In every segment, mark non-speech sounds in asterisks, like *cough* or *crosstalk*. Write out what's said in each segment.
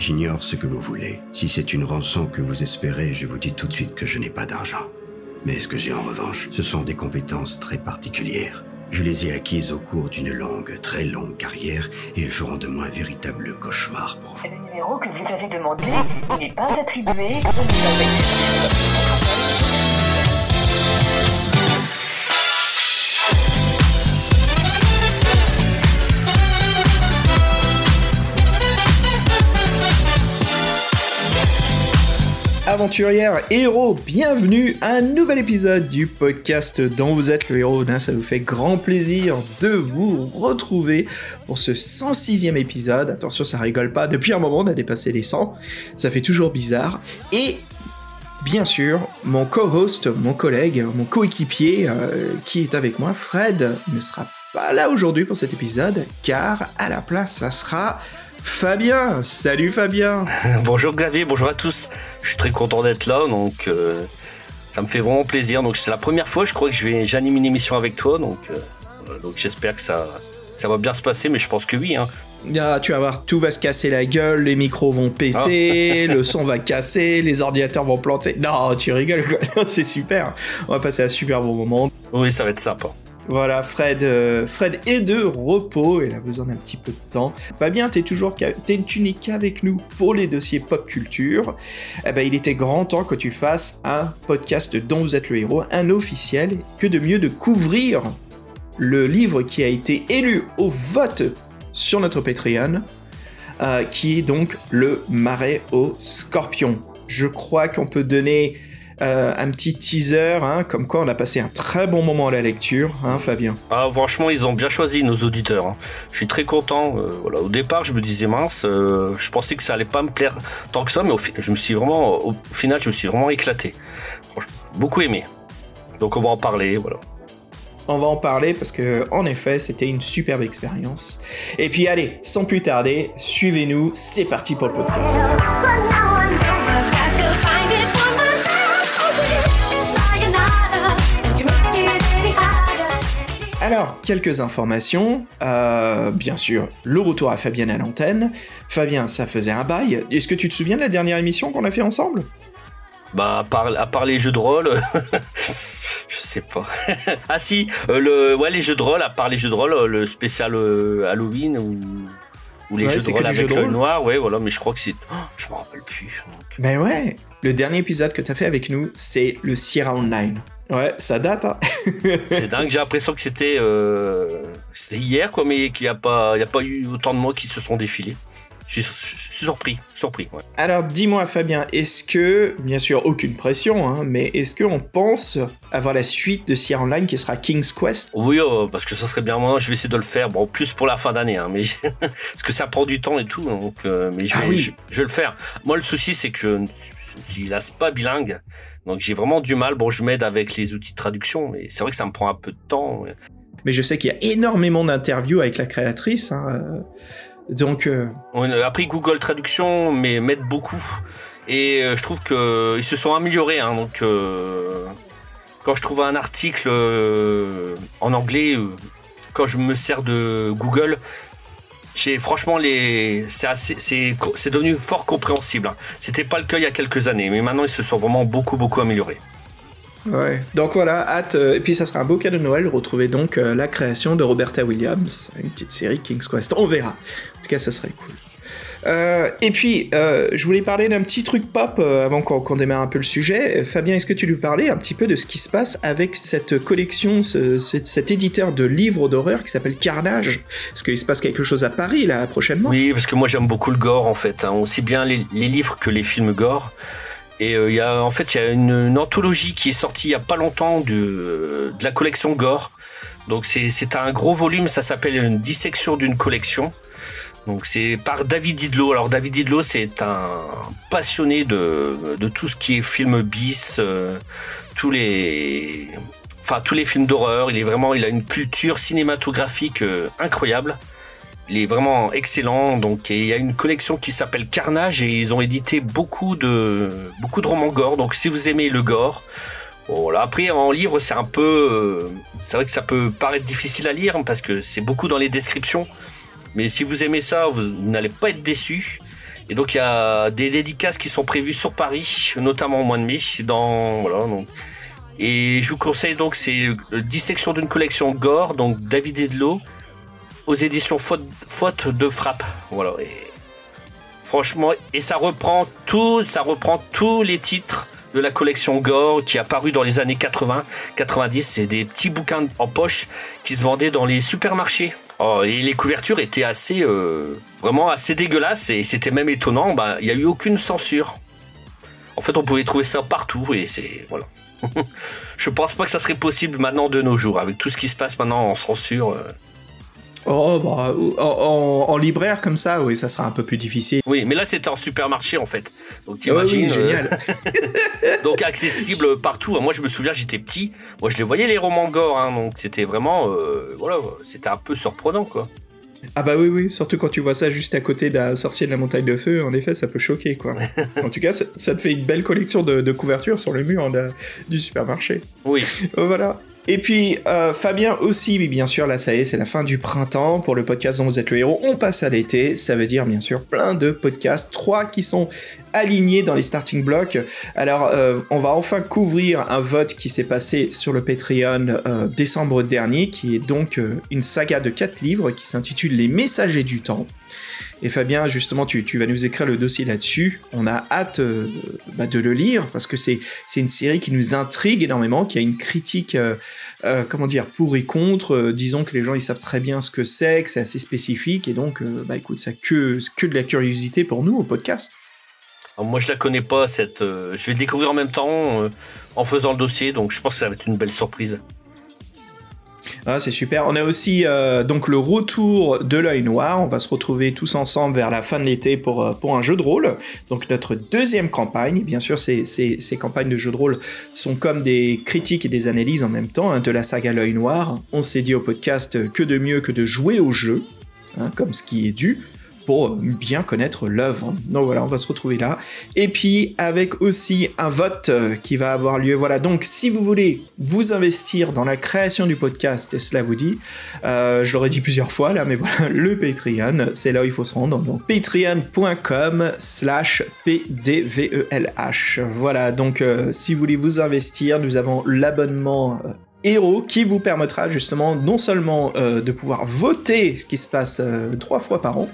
J'ignore ce que vous voulez. Si c'est une rançon que vous espérez, je vous dis tout de suite que je n'ai pas d'argent. Mais ce que j'ai en revanche, ce sont des compétences très particulières. Je les ai acquises au cours d'une longue, très longue carrière et elles feront de moi un véritable cauchemar pour vous. Le numéro que vous avez demandé n'est pas attribué. Aventurière, héros, bienvenue à un nouvel épisode du podcast dont vous êtes le héros. Ça nous fait grand plaisir de vous retrouver pour ce 106e épisode. Attention, ça rigole pas, depuis un moment on a dépassé les 100, ça fait toujours bizarre. Et bien sûr, mon co-host, mon collègue, mon coéquipier euh, qui est avec moi, Fred, ne sera pas là aujourd'hui pour cet épisode, car à la place, ça sera Fabien. Salut Fabien *laughs* bonjour Xavier, bonjour à tous. Je suis très content d'être là, donc euh, ça me fait vraiment plaisir. Donc c'est la première fois, je crois que je vais j'anime une émission avec toi, donc euh, donc j'espère que ça ça va bien se passer, mais je pense que oui. Hein. Ah, tu vas voir, tout va se casser la gueule, les micros vont péter, le son va casser, les ordinateurs vont planter. Non, tu rigoles quoi, *laughs* c'est super. On va passer un super bon moment. Oui, ça va être sympa. Voilà, Fred, euh, Fred est de repos, il a besoin d'un petit peu de temps. Fabien, t'es toujours, t'es tu n'es qu'avec nous pour les dossiers pop culture. Eh ben, il était grand temps que tu fasses un podcast dont vous êtes le héros, un officiel. Que de mieux de couvrir le livre qui a été élu au vote sur notre Patreon, euh, qui est donc le Marais au Scorpion. Je crois qu'on peut donner euh, un petit teaser, hein, comme quoi on a passé un très bon moment à la lecture, hein, Fabien? Ah, franchement, ils ont bien choisi nos auditeurs. hein. Je suis très content. euh, voilà, au départ, je me disais mince, euh, je pensais que ça allait pas me plaire tant que ça, mais au, je me suis vraiment, au final, je me suis vraiment éclaté. Franchement, beaucoup aimé. Donc on va en parler, voilà. On va en parler parce que, en effet, c'était une superbe expérience. Et puis, allez, sans plus tarder, suivez-nous, c'est parti pour le podcast. Alors, quelques informations. Euh, bien sûr, le retour à Fabien à l'antenne. Fabien, ça faisait un bail. Est-ce que tu te souviens de la dernière émission qu'on a fait ensemble? Bah, à part, à part les jeux de rôle, *laughs* je sais pas. *laughs* ah si, euh, le, ouais, les jeux de rôle, à part les jeux de rôle, euh, le spécial euh, Halloween ou, ou les Ouais, jeux de rôle avec le noir, ouais, voilà, mais je crois que c'est. Oh, je m'en rappelle plus. donc. Ben ouais, le dernier épisode que t'as fait avec nous, c'est le Sierra Online. Ouais, ça date, hein *laughs* C'est dingue, j'ai l'impression que c'était euh, hier, quoi, mais qu'il n'y a, pas- y a pas eu autant de mois qui se sont défilés. Je suis, je suis surpris, surpris, ouais. Alors dis-moi Fabien, est-ce que, bien sûr aucune pression, hein, mais est-ce qu'on pense avoir la suite de Sierra Online qui sera King's Quest? Oui, euh, parce que ça serait bien, moi, je vais essayer de le faire, bon, plus pour la fin d'année, hein, mais *laughs* parce que ça prend du temps et tout, donc, euh, mais je Ah oui. je, je vais le faire. Moi, le souci, c'est que je ne suis pas bilingue, donc j'ai vraiment du mal. Bon, je m'aide avec les outils de traduction, mais c'est vrai que ça me prend un peu de temps. Mais je sais qu'il y a énormément d'interviews avec la créatrice, hein, euh, donc... euh, On- Après, Google Traduction mais m'aide beaucoup. Et euh, je trouve qu'ils se sont améliorés. hein, donc, euh, quand je trouve un article euh, en anglais, euh, quand je me sers de Google, j'ai franchement les, c'est assez, c'est, co- c'est devenu fort compréhensible. hein. C'était pas le cas il y a quelques années, mais maintenant ils se sont vraiment beaucoup beaucoup améliorés. Ouais. Donc voilà, hâte. euh, et puis ça sera un beau cadeau de Noël. Retrouver donc euh, la création de Roberta Williams, une petite série King's Quest. On verra. En tout cas, ça serait cool. Euh, et puis, euh, je voulais parler d'un petit truc pop euh, avant qu'on démarre un peu le sujet. Fabien, est-ce que tu lui parlais un petit peu de ce qui se passe avec cette collection, ce- ce- cet éditeur de livres d'horreur qui s'appelle Carnage? Est-ce qu'il se passe quelque chose à Paris là prochainement? Oui, parce que moi j'aime beaucoup le gore en fait, hein, aussi bien les, livres que les films gore. Et il y a en fait il y a une, anthologie qui est sortie il y a pas longtemps de, la collection gore. Donc c'est un gros volume, ça s'appelle une dissection d'une collection. Donc c'est par David Didlot. Alors David Didlot c'est un passionné de, de tout ce qui est film bis, euh, tous les enfin tous les films d'horreur. Il est vraiment il a une culture cinématographique euh, incroyable. Il est vraiment excellent. Donc, il y a une collection qui s'appelle Carnage et ils ont édité beaucoup de, beaucoup de romans gore. Donc, si vous aimez le gore, voilà. Après, en livre, c'est un peu, euh, c'est vrai que ça peut paraître difficile à lire parce que c'est beaucoup dans les descriptions. Mais si vous aimez ça, vous n'allez pas être déçu. Et donc il y a des dédicaces qui sont prévues sur Paris, notamment au mois de mai. Dans voilà donc. Et je vous conseille donc c'est dissection d'une collection gore, donc David Edlow aux éditions Faute, de frappe. Voilà. Et franchement, et ça reprend tout, ça reprend tous les titres de la collection Gore qui a paru dans les années 80, 90. C'est des petits bouquins en poche qui se vendaient dans les supermarchés. Oh, et les couvertures étaient assez, euh, vraiment assez dégueulasses et c'était même étonnant. Bah, il n'y a eu aucune censure. En fait, on pouvait trouver ça partout et c'est voilà. *laughs* Je pense pas que ça serait possible maintenant de nos jours avec tout ce qui se passe maintenant en censure. Euh. Oh, bah, en, libraire comme ça, oui, ça sera un peu plus difficile. Oui, mais là c'était en supermarché en fait. Donc t'imagines. Oh, génial. *laughs* donc accessible partout. Moi je me souviens, j'étais petit. Moi je les voyais les romans gore, hein, donc c'était vraiment, euh, voilà, c'était un peu surprenant quoi. Ah bah oui, oui, surtout quand tu vois ça juste à côté d'un sorcier de la montagne de feu, en effet, ça peut choquer, quoi. *laughs* en tout cas, ça, te fait une belle collection de, couvertures sur le mur du supermarché. Oui. voilà. Et puis, euh, Fabien aussi, mais bien sûr, là, ça y est, c'est la fin du printemps. Pour le podcast dont vous êtes le héros, on passe à l'été. Ça veut dire, bien sûr, plein de podcasts. Trois qui sont alignés dans les starting blocks. Alors, euh, on va enfin couvrir un vote qui s'est passé sur le Patreon euh, décembre dernier, qui est donc une saga de quatre livres qui s'intitule Les Messagers du Temps. Et Fabien, justement, tu, vas nous écrire le dossier là-dessus. On a hâte euh, bah, de le lire parce que c'est une série qui nous intrigue énormément, qui a une critique, euh, euh, comment dire, pour et contre. disons que les gens ils savent très bien ce que c'est, que c'est assez spécifique et donc, bah écoute, ça que que de la curiosité pour nous au podcast. moi, je la connais pas je vais découvrir en même temps en faisant le dossier, donc je pense que ça va être une belle surprise. Ah, c'est super. On a aussi euh, donc le retour de l'œil noir. On va se retrouver tous ensemble vers la fin de l'été pour, euh, pour un jeu de rôle. Donc notre deuxième campagne. Bien sûr, ces, ces, campagnes de jeux de rôle sont comme des critiques et des analyses en même temps hein, de la saga l'œil noir. On s'est dit au podcast que de mieux que de jouer au jeu. Hein, comme ce qui est dû pour bien connaître l'œuvre. Donc voilà, on va se retrouver là. Et puis avec aussi un vote euh, qui va avoir lieu. Voilà, donc si vous voulez vous investir dans la création du podcast, cela vous dit, euh, je l'aurais dit plusieurs fois là, mais voilà, *laughs* le Patreon, c'est là où il faut se rendre. Donc patreon.com slash pdvelh. Voilà, donc euh, si vous voulez vous investir, nous avons l'abonnement héros qui vous permettra justement non seulement euh, de pouvoir voter ce qui se passe euh, trois fois par an,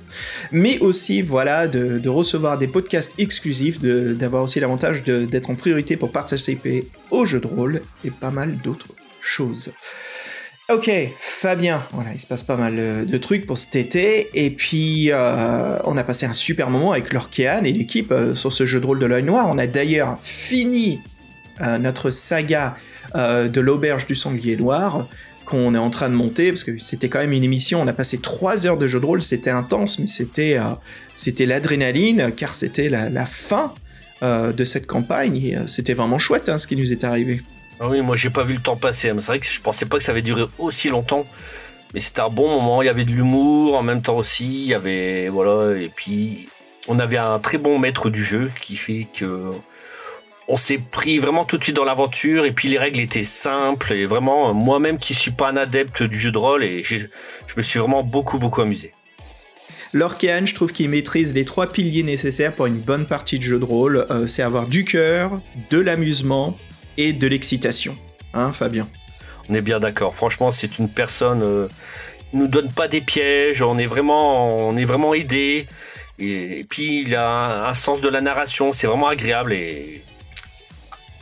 mais aussi voilà de, recevoir des podcasts exclusifs, d'avoir aussi l'avantage d'être en priorité pour participer au jeu de rôle et pas mal d'autres choses. Ok, Fabien, voilà, il se passe pas mal euh, de trucs pour cet été, et puis on a passé un super moment avec Lorkean et l'équipe sur ce jeu de rôle de l'œil noir. On a d'ailleurs fini notre saga euh, de l'auberge du sanglier noir qu'on est en train de monter parce que c'était quand même une émission. On a passé trois heures de jeu de rôle, c'était intense, mais c'était euh, c'était l'adrénaline car c'était la, fin euh, de cette campagne c'était vraiment chouette hein, ce qui nous est arrivé. Ah oui, moi j'ai pas vu le temps passer. C'est vrai que je pensais pas que ça avait duré aussi longtemps. Mais c'était un bon moment, il y avait de l'humour en même temps aussi, il y avait voilà et puis on avait un très bon maître du jeu qui fait que on s'est pris vraiment tout de suite dans l'aventure et puis les règles étaient simples et vraiment moi-même qui suis pas un adepte du jeu de rôle et je me suis vraiment beaucoup beaucoup amusé. Lorcan, je trouve qu'il maîtrise les trois piliers nécessaires pour une bonne partie de jeu de rôle. Euh, c'est avoir du cœur, de l'amusement et de l'excitation. Hein, Fabien? On est bien d'accord. Franchement, c'est une personne. Euh, nous donne pas des pièges. On est vraiment, on est vraiment aidé. Et, puis il a un sens de la narration. C'est vraiment agréable et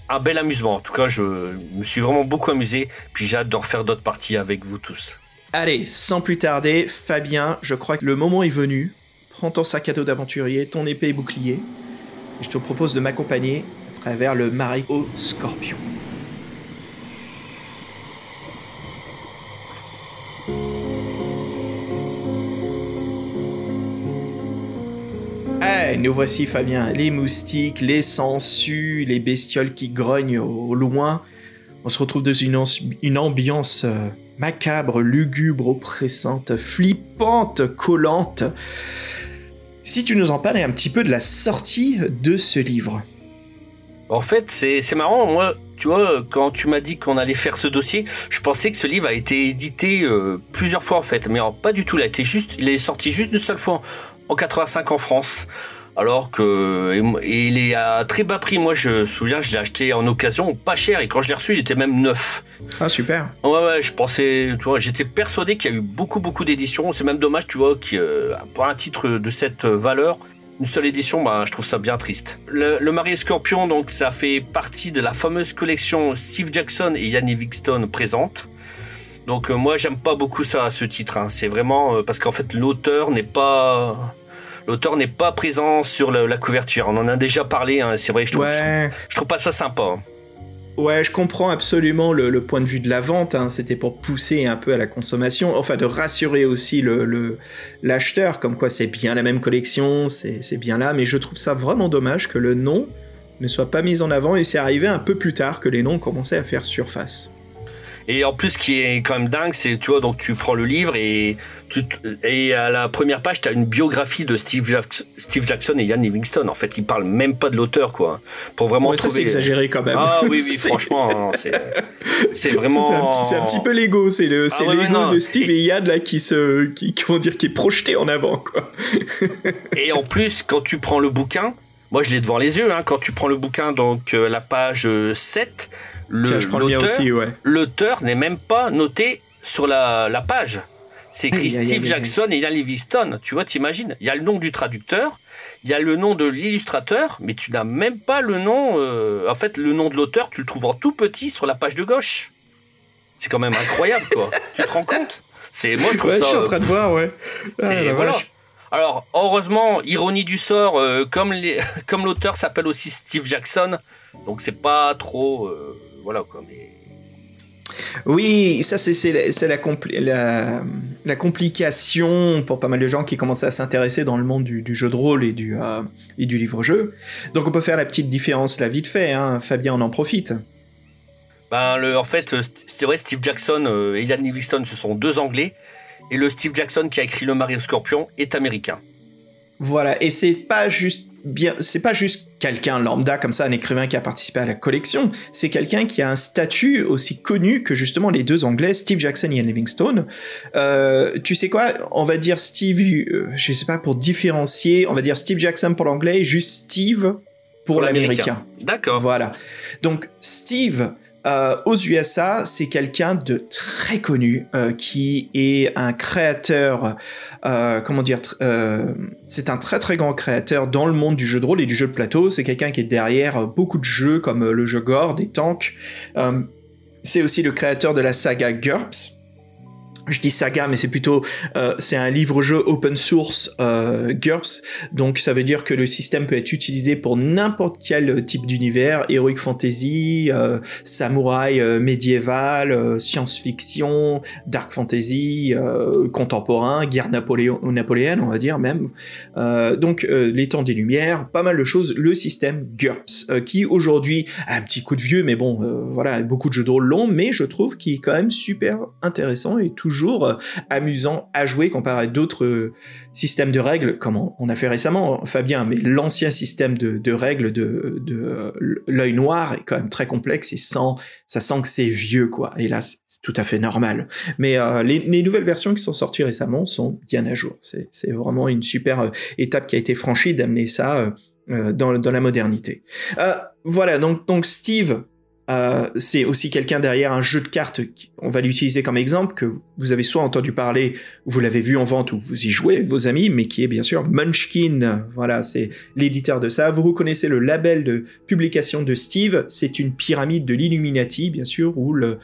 un bel amusement. En tout cas, je me suis vraiment beaucoup amusé. Puis j'ai hâte d'autres parties avec vous tous. Allez, sans plus tarder, Fabien, je crois que le moment est venu. Prends ton sac à dos d'aventurier, ton épée et bouclier. Et je te propose de m'accompagner à travers le marais au scorpion. Eh, nous voici Fabien, les moustiques, les sangsues, les bestioles qui grognent au, loin. On se retrouve dans une, ambiance euh, macabre, lugubre, oppressante, flippante, collante. Si tu nous en parlais un petit peu de la sortie de ce livre. En fait, c'est marrant, moi, tu vois, quand tu m'as dit qu'on allait faire ce dossier, je pensais que ce livre a été édité euh, plusieurs fois en fait, mais pas du tout. Il a été juste, il est sorti juste une seule fois en 85 en France. alors que et, il est à très bas prix. Moi, je me souviens, je l'ai acheté en occasion, pas cher, et quand je l'ai reçu, il était même neuf. Ah super. Ouais, ouais, je pensais, tu vois, j'étais persuadé qu'il y a eu beaucoup, beaucoup d'éditions. C'est même dommage, tu vois, que pour un titre de cette valeur, une seule édition, bah, je trouve ça bien triste. Le, le Marie Scorpion, donc, ça fait partie de la fameuse collection Steve Jackson et Yann Livingstone présente. Donc, euh, moi, j'aime pas beaucoup ça, ce titre. Hein. C'est vraiment euh, parce qu'en fait, l'auteur n'est pas l'auteur n'est pas présent sur la, couverture. On en a déjà parlé, hein, c'est vrai, je trouve, je, trouve pas ça sympa. Hein. Ouais, je comprends absolument le, point de vue de la vente. Hein. C'était pour pousser un peu à la consommation, enfin de rassurer aussi le l'acheteur, comme quoi c'est bien la même collection, c'est bien là. Mais je trouve ça vraiment dommage que le nom ne soit pas mis en avant et c'est arrivé un peu plus tard que les noms commençaient à faire surface. Et en plus, ce qui est quand même dingue, c'est, tu vois, donc tu prends le livre et, et à la première page, tu as une biographie de Steve, Steve Jackson et Ian Livingstone. En fait, ils parlent même pas de l'auteur, quoi. Pour vraiment trouver. Ça, c'est exagéré quand même. Ah oui, oui, *laughs* franchement, c'est vraiment. C'est un, petit peu l'ego. C'est le, ah l'ego de Steve et Ian, là, qui se, qui, comment dire, qui est projeté en avant, quoi. et en plus, quand tu prends le bouquin, moi je l'ai devant les yeux, hein, quand tu prends le bouquin, donc euh, la page 7, l'auteur n'est même pas noté sur la, page. C'est écrit Steve Jackson et Ian Livingstone. Tu vois, t'imagines? Il y a le nom du traducteur, il y a le nom de l'illustrateur, mais tu n'as même pas le nom. Euh, en fait, le nom de l'auteur, tu le trouves en tout petit sur la page de gauche. C'est quand même incroyable, quoi. *laughs* tu te rends compte? C'est moi, je trouve ça. Je suis en train de voir, ouais. Ah, voilà. Alors, heureusement, ironie du sort, euh, *laughs* comme l'auteur s'appelle aussi Steve Jackson, donc c'est pas trop. Euh, voilà quoi, mais. Oui, ça c'est la, la, complication pour pas mal de gens qui commençaient à s'intéresser dans le monde du, jeu de rôle et du, euh, et du livre-jeu. Donc on peut faire la petite différence là vite fait, hein. Fabien en en profite. Ben, le, en fait, c'est vrai, Steve Jackson et Ian Livingstone, ce sont deux Anglais, et le Steve Jackson qui a écrit le Mario Scorpion est américain. Voilà, et c'est pas juste bien, c'est pas juste quelqu'un lambda comme ça, un écrivain qui a participé à la collection, c'est quelqu'un qui a un statut aussi connu que justement les deux anglais, Steve Jackson et Ian Livingstone. Euh, tu sais quoi, on va dire Steve, euh, je sais pas, pour différencier, on va dire Steve Jackson pour l'anglais, juste Steve pour, l'américain. D'accord. Voilà. Donc Steve, euh, aux USA, c'est quelqu'un de très connu euh, qui est un créateur, euh, comment dire, c'est un très très grand créateur dans le monde du jeu de rôle et du jeu de plateau. C'est quelqu'un qui est derrière beaucoup de jeux comme le jeu Gore, des tanks. c'est aussi le créateur de la saga GURPS je dis saga, mais c'est plutôt euh, c'est un livre-jeu open source euh, GURPS, donc ça veut dire que le système peut être utilisé pour n'importe quel type d'univers, heroic fantasy, euh, samouraï médiéval, science-fiction, dark fantasy, contemporain, guerre Napoléon, napoléenne, on va dire même. donc les temps des lumières, pas mal de choses. Le système GURPS, qui aujourd'hui a un petit coup de vieux, mais bon, voilà, beaucoup de jeux de longs, mais je trouve qu'il est quand même super intéressant et toujours euh, amusant à jouer comparé à d'autres euh, systèmes de règles, comme on, a fait récemment, Fabien, mais l'ancien système de, règles de, euh, l'œil noir est quand même très complexe et ça sent que c'est vieux, quoi. Et là, c'est tout à fait normal. Mais les, nouvelles versions qui sont sorties récemment sont bien à jour. C'est vraiment une super étape qui a été franchie d'amener ça dans, la modernité. voilà, donc, donc Steve, euh, c'est aussi quelqu'un derrière un jeu de cartes, on va l'utiliser comme exemple, que vous avez soit entendu parler, vous l'avez vu en vente, ou vous y jouez avec vos amis, mais qui est bien sûr Munchkin. Voilà, c'est l'éditeur de ça. Vous reconnaissez le label de publication de Steve, c'est une pyramide de l'Illuminati, bien sûr, où le,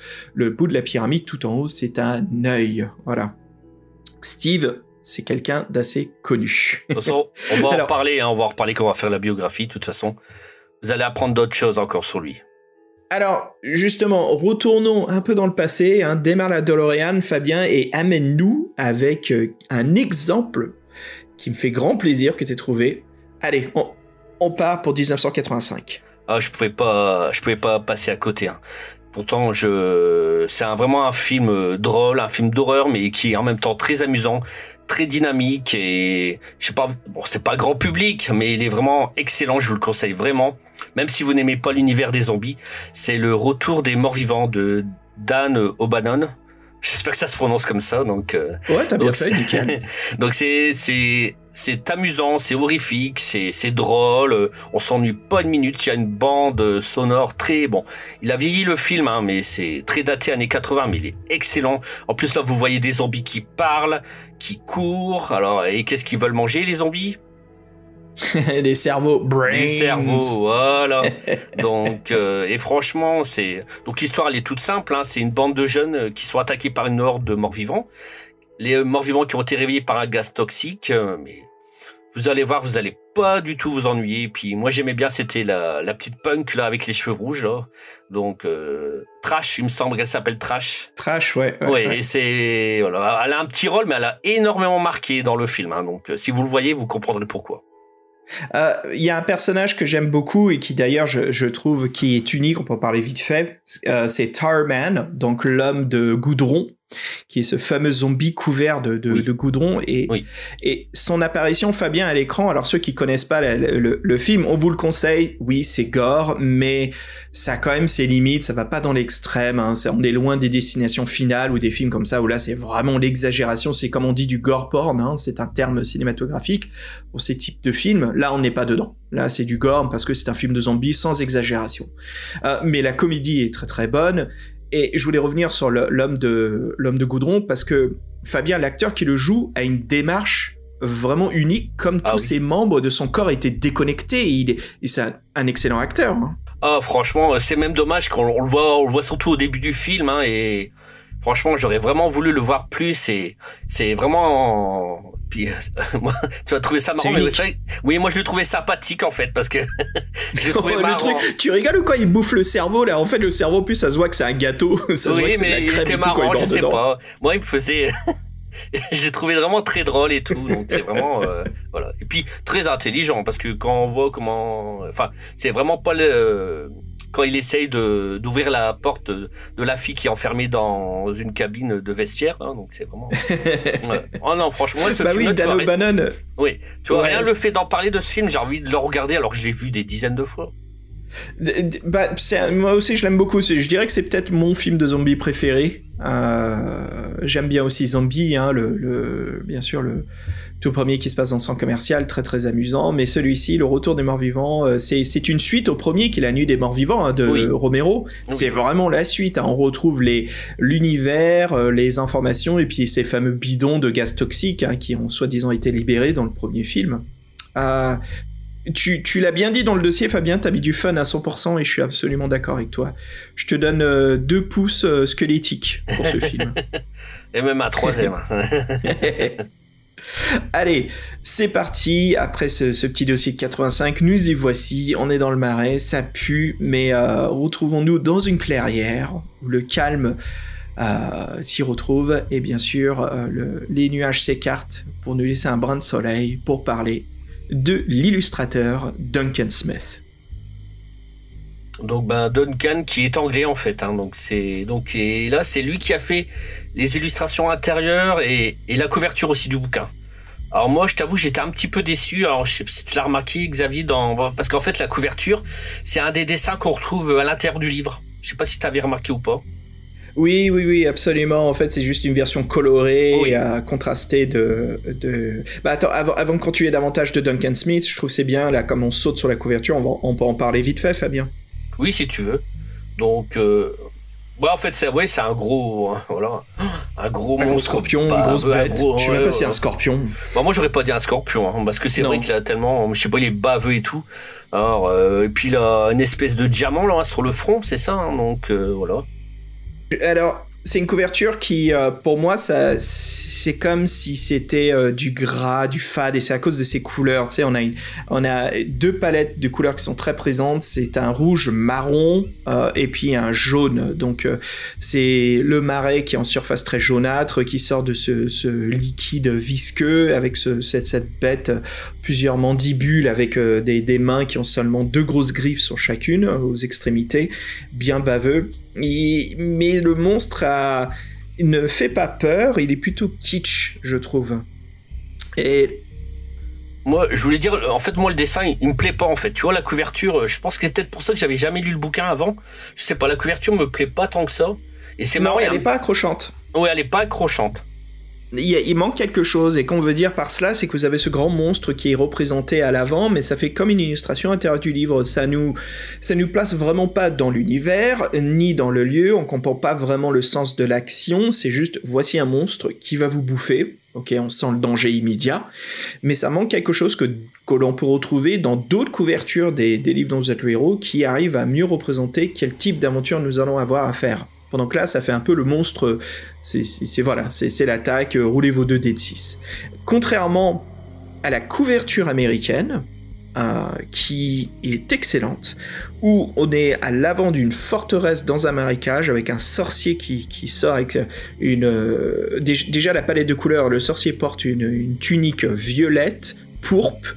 bout de la pyramide tout en haut, c'est un œil. Voilà. Steve, c'est quelqu'un d'assez connu. De toute façon, on va en *laughs* reparler, hein, on va en reparler quand on va faire la biographie, de toute façon. Vous allez apprendre d'autres choses encore sur lui. Alors, justement, retournons un peu dans le passé, hein, démarre la DeLorean, Fabien, et amène-nous avec euh, un exemple qui me fait grand plaisir que tu aies trouvé. Allez, on, part pour 1985. Ah, je pouvais pas, je pouvais pas passer à côté. Hein. Pourtant, c'est vraiment un film euh, drôle, un film d'horreur, mais qui est en même temps très amusant, très dynamique et je sais pas, bon, c'est pas grand public, mais il est vraiment excellent. Je vous le conseille vraiment. Même si vous n'aimez pas l'univers des zombies, c'est le retour des morts vivants de Dan O'Bannon. J'espère que ça se prononce comme ça, donc. Euh, ouais, t'as bien fait, nickel. *laughs* donc c'est c'est c'est amusant, c'est horrifique, c'est c'est drôle, on s'ennuie pas une minute, il y a une bande sonore très bon. Il a vieilli le film hein, mais c'est très daté années 80 mais il est excellent. En plus là vous voyez des zombies qui parlent, qui courent. Alors et qu'est-ce qu'ils veulent manger les zombies? *laughs* des cerveaux brains. Des cerveaux, voilà. *laughs* donc euh, et franchement, c'est donc l'histoire elle est toute simple. Hein. C'est une bande de jeunes qui sont attaqués par une horde de morts-vivants les morts-vivants qui ont été réveillés par un gaz toxique, euh, mais vous allez voir, vous allez pas du tout vous ennuyer. Puis moi j'aimais bien, c'était la, la petite punk là avec les cheveux rouges là. Donc euh, Trash, il me semble qu'elle s'appelle Trash. Trash, ouais. Ouais, et c'est voilà, elle a un petit rôle, mais elle a énormément marqué dans le film. Hein, donc euh, si vous le voyez, vous comprendrez pourquoi. Il y a un personnage que j'aime beaucoup et qui d'ailleurs je, trouve qui est unique, on peut parler vite fait, c'est Tarman, donc l'homme de goudron qui est ce fameux zombie couvert de, de, goudron. Et, et son apparition, Fabien, à l'écran, alors ceux qui connaissent pas le, le, film, on vous le conseille, oui, c'est gore, mais ça a quand même ses limites, ça va pas dans l'extrême, hein. on est loin des destinations finales ou des films comme ça, où là c'est vraiment l'exagération, c'est comme on dit du gore porn, hein, c'est un terme cinématographique pour ces types de films, là on n'est pas dedans. Là, c'est du gore parce que c'est un film de zombies sans exagération. Euh, mais la comédie est très très bonne. Et je voulais revenir sur l'homme de l'homme de goudron parce que Fabien, l'acteur qui le joue, a une démarche vraiment unique, comme ah tous ses membres de son corps étaient déconnectés. il est, c'est un, excellent acteur. Hein. Ah, franchement, c'est même dommage qu'on le voit, on le voit surtout au début du film, hein, et franchement, j'aurais vraiment voulu le voir plus. Et c'est vraiment puis *laughs* moi, tu vas trouver ça marrant, mais oui, moi je le trouvais sympathique en fait parce que *laughs* je le marrant. truc, tu rigoles ou quoi? Il bouffe le cerveau là. En fait, le cerveau plus ça se voit que c'est un gâteau. *laughs* Ça oui, se voit mais il était marrant, je sais pas. Moi, il me faisait. j'ai trouvé vraiment très drôle et tout donc c'est vraiment euh, voilà et puis très intelligent parce que quand on voit comment enfin c'est vraiment pas le quand il essaye de d'ouvrir la porte de, la fille qui est enfermée dans une cabine de vestiaire. Hein, donc c'est vraiment. *laughs* Oh non, franchement, ce bah oui, Dan Bannon. Oui, tu vois, rien le fait d'en parler de ce film, j'ai envie de le regarder alors que je l'ai vu des dizaines de fois. Bah, moi aussi, je l'aime beaucoup. Je dirais que c'est peut-être mon film de zombie préféré. Euh, J'aime bien aussi Zombie, hein, le, le, bien sûr le, tout premier qui se passe dans le centre commercial, très très amusant, mais celui-ci, Le Retour des Morts Vivants, euh, c'est une suite au premier qui est La Nuit des Morts Vivants hein, de Romero. C'est vraiment la suite. Hein. On retrouve les l'univers, euh, les informations et puis ces fameux bidons de gaz toxique hein, qui ont soi-disant été libérés dans le premier film. Euh, tu, tu l'as bien dit dans le dossier, Fabien, t'as mis du fun à 100% et je suis absolument d'accord avec toi. Je te donne deux pouces squelettiques pour ce film. *laughs* et même un troisième. *laughs* Allez, c'est parti. Après ce, petit dossier de 85, nous y voici. On est dans le marais, ça pue, mais euh, retrouvons-nous dans une clairière où le calme euh, s'y retrouve et bien sûr euh, les nuages s'écartent pour nous laisser un brin de soleil pour parler de l'illustrateur Duncan Smith. Donc ben Duncan qui est anglais en fait, hein. donc c'est donc et là c'est lui qui a fait les illustrations intérieures et, et la couverture aussi du bouquin. Alors moi, je t'avoue, j'étais un petit peu déçu. Alors je sais pas si tu l'as remarqué, Xavier, dans parce qu'en fait la couverture, c'est un des dessins qu'on retrouve à l'intérieur du livre. Je sais pas si tu avais remarqué ou pas. Oui, oui, oui, absolument. En fait, c'est juste une version colorée et à contraster de. de... Bah, attends, avant, avant de continuer davantage de Duncan Smith, je trouve c'est bien, là, comme on saute sur la couverture, on, va, on peut en parler vite fait, Fabien. Oui, si tu veux. Donc, euh, Ouais, en fait, c'est ouais, c'est un gros, hein, voilà, un gros un scorpion, une grosse bête. je sais même pas si c'est un scorpion. Bah, moi, j'aurais pas dit un scorpion, hein, parce que c'est vrai qu'il a tellement, je sais pas, il est baveux et tout. Alors, euh, et puis il a une espèce de diamant là sur le front, c'est ça, hein, donc euh, voilà. Alors, c'est une couverture qui, euh, pour moi, ça, c'est comme si c'était euh, du gras, du fade, et c'est à cause de ces couleurs. Tu sais, on a, une, on a deux palettes de couleurs qui sont très présentes. C'est un rouge marron euh, et puis un jaune. Donc, c'est le marais qui est en surface très jaunâtre, qui sort de ce, ce liquide visqueux avec ce, cette, cette, bête, plusieurs mandibules avec des, des mains qui ont seulement deux grosses griffes sur chacune aux extrémités, bien baveux mais le monstre ne fait pas peur, il est plutôt kitsch, je trouve. Et moi, je voulais dire, en fait, moi, le dessin, il, me plaît pas, en fait. Tu vois, la couverture, je pense que c'est peut-être pour ça que j'avais jamais lu le bouquin avant. Je sais pas, la couverture me plaît pas tant que ça. Et c'est marrant. Elle est pas accrochante. Oui, elle est pas accrochante. Il, manque quelque chose, et qu'on veut dire par cela, c'est que vous avez ce grand monstre qui est représenté à l'avant, mais ça fait comme une illustration intérieure du livre. Ça nous, ça nous place vraiment pas dans l'univers, ni dans le lieu, on comprend pas vraiment le sens de l'action, c'est juste voici un monstre qui va vous bouffer. Ok, on sent le danger immédiat, mais ça manque quelque chose que, que l'on peut retrouver dans d'autres couvertures des, des livres dont vous êtes le héros qui arrivent à mieux représenter quel type d'aventure nous allons avoir à faire. Pendant que là, ça fait un peu le monstre. C'est voilà, c'est l'attaque. Euh, roulez vos deux dés de 6. Contrairement à la couverture américaine, euh, qui est excellente, où on est à l'avant d'une forteresse dans un marécage avec un sorcier qui, sort avec une... Euh, déjà la palette de couleurs, le sorcier porte une tunique violette, pourpre,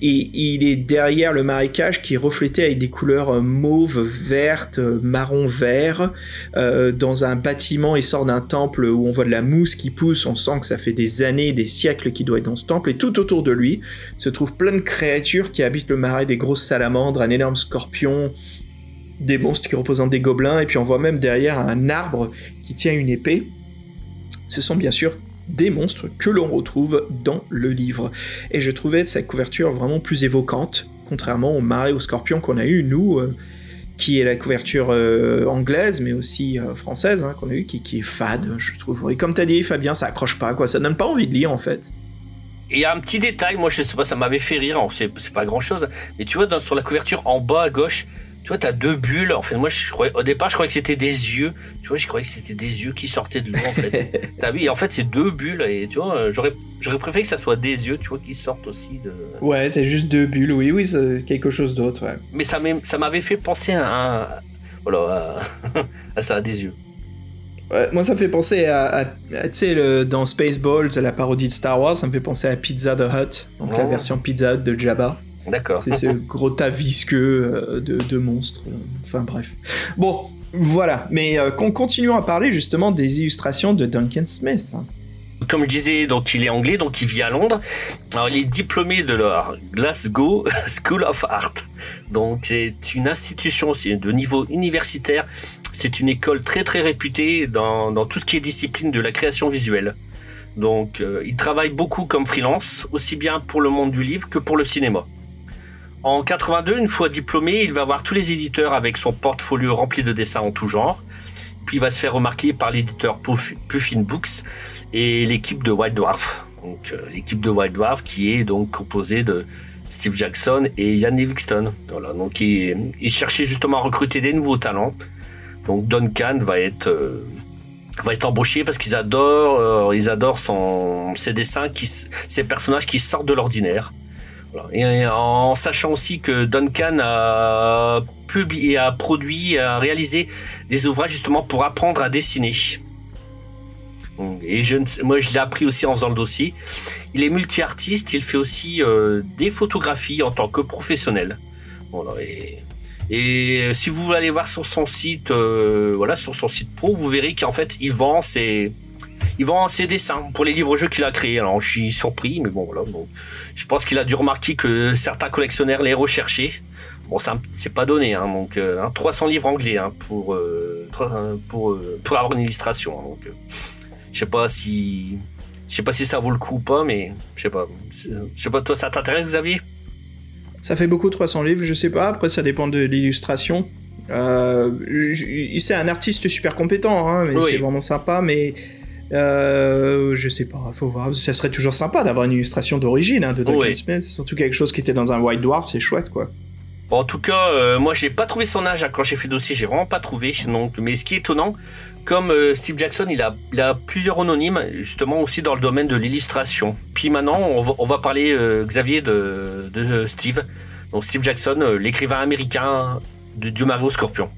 et il est derrière le marécage qui est reflété avec des couleurs euh, mauve, verte, euh, marron, vert. Euh, dans un bâtiment, il sort d'un temple où on voit de la mousse qui pousse, on sent que ça fait des années, des siècles qu'il doit être dans ce temple, et tout autour de lui se trouvent plein de créatures qui habitent le marais, des grosses salamandres, un énorme scorpion, des monstres qui représentent des gobelins, et puis on voit même derrière un arbre qui tient une épée. Ce sont bien sûr des monstres que l'on retrouve dans le livre. Et je trouvais cette couverture vraiment plus évoquante, contrairement au marais au scorpion qu'on a eu, nous, euh, qui est la couverture euh, anglaise, mais aussi euh, française, hein, qu'on a eu, qui, est fade, je trouve. Et comme t'as dit, Fabien, ça accroche pas, quoi. Ça donne pas envie de lire, en fait. Et un petit détail, moi je sais pas, ça m'avait fait rire, c'est pas grand chose, mais tu vois, sur la couverture en bas à gauche, tu vois, t'as deux bulles. En fait, moi, je croyais, au départ, je croyais que c'était des yeux. Tu vois, je croyais que c'était des yeux qui sortaient de l'eau, en fait. *laughs* t'as vu, en fait, c'est deux bulles. Et tu vois, j'aurais, j'aurais préféré que ça soit des yeux, tu vois, qui sortent aussi de. Ouais, c'est juste deux bulles. Oui, oui, c'est quelque chose d'autre, ouais. Mais ça, ça m'avait fait penser à, voilà, *laughs* à, ça, à des yeux. Ouais, moi, ça me fait penser à, tu sais, dans Spaceballs, la parodie de Star Wars, ça me fait penser à Pizza the Hut, donc la oh. version Pizza Hut de Jabba. D'accord. C'est ce gros tas visqueux euh, de, monstres. Enfin bref. Bon, voilà. Mais euh, qu'on continue à parler justement des illustrations de Duncan Smith. Comme je disais, donc il est anglais, donc il vit à Londres. Alors il est diplômé de la Glasgow *laughs* School of Art. Donc c'est une institution aussi de niveau universitaire. C'est une école très très réputée dans, dans, tout ce qui est discipline de la création visuelle. Donc euh, il travaille beaucoup comme freelance, aussi bien pour le monde du livre que pour le cinéma. En 82, une fois diplômé, il va voir tous les éditeurs avec son portfolio rempli de dessins en tout genre. Puis il va se faire remarquer par l'éditeur Puffin Books et l'équipe de White Dwarf. Donc euh, l'équipe de White Dwarf qui est donc composée de Steve Jackson et Ian Livingstone. Voilà, donc il, cherchait justement à recruter des nouveaux talents. Donc Duncan va être euh, va être embauché parce qu'ils adorent euh, ils adorent son ses dessins qui ces personnages qui sortent de l'ordinaire. Et en sachant aussi que Duncan a publié, a produit, a réalisé des ouvrages justement pour apprendre à dessiner. Et moi, je l'ai appris aussi en faisant le dossier. Il est multi-artiste, il fait aussi euh, des photographies en tant que professionnel. et, et, si vous allez voir sur son site, euh, voilà, sur son site pro, vous verrez qu'en fait, il vend ses, il vend ses dessins pour les livres-jeux qu'il a créés. Alors je suis surpris, mais bon voilà. Bon. Je pense qu'il a dû remarquer que certains collectionneurs les recherchaient. Bon, c'est pas donné, hein, donc 300 euh, livres anglais hein, pour, euh, pour, euh, pour avoir une illustration. Hein, donc, je sais pas si je sais pas si ça vaut le coup ou pas, mais je sais pas. Je sais pas, toi, ça t'intéresse, Xavier? Ça fait beaucoup 300 livres, je sais pas. Après, ça dépend de l'illustration. c'est un artiste super compétent, hein, mais c'est vraiment sympa, mais euh, je sais pas, faut voir. Ça serait toujours sympa d'avoir une illustration d'origine hein, de Duncan Smith, surtout quelque chose qui était dans un White Dwarf, c'est chouette quoi. en tout cas, euh, moi j'ai pas trouvé son âge hein, quand j'ai fait le dossier, j'ai vraiment pas trouvé. Donc, mais ce qui est étonnant, comme euh, Steve Jackson, il a, il a, plusieurs anonymes, justement aussi dans le domaine de l'illustration. Puis maintenant, on va, parler, Xavier, de, de, Steve. Donc Steve Jackson, l'écrivain américain du, du Mario Scorpion.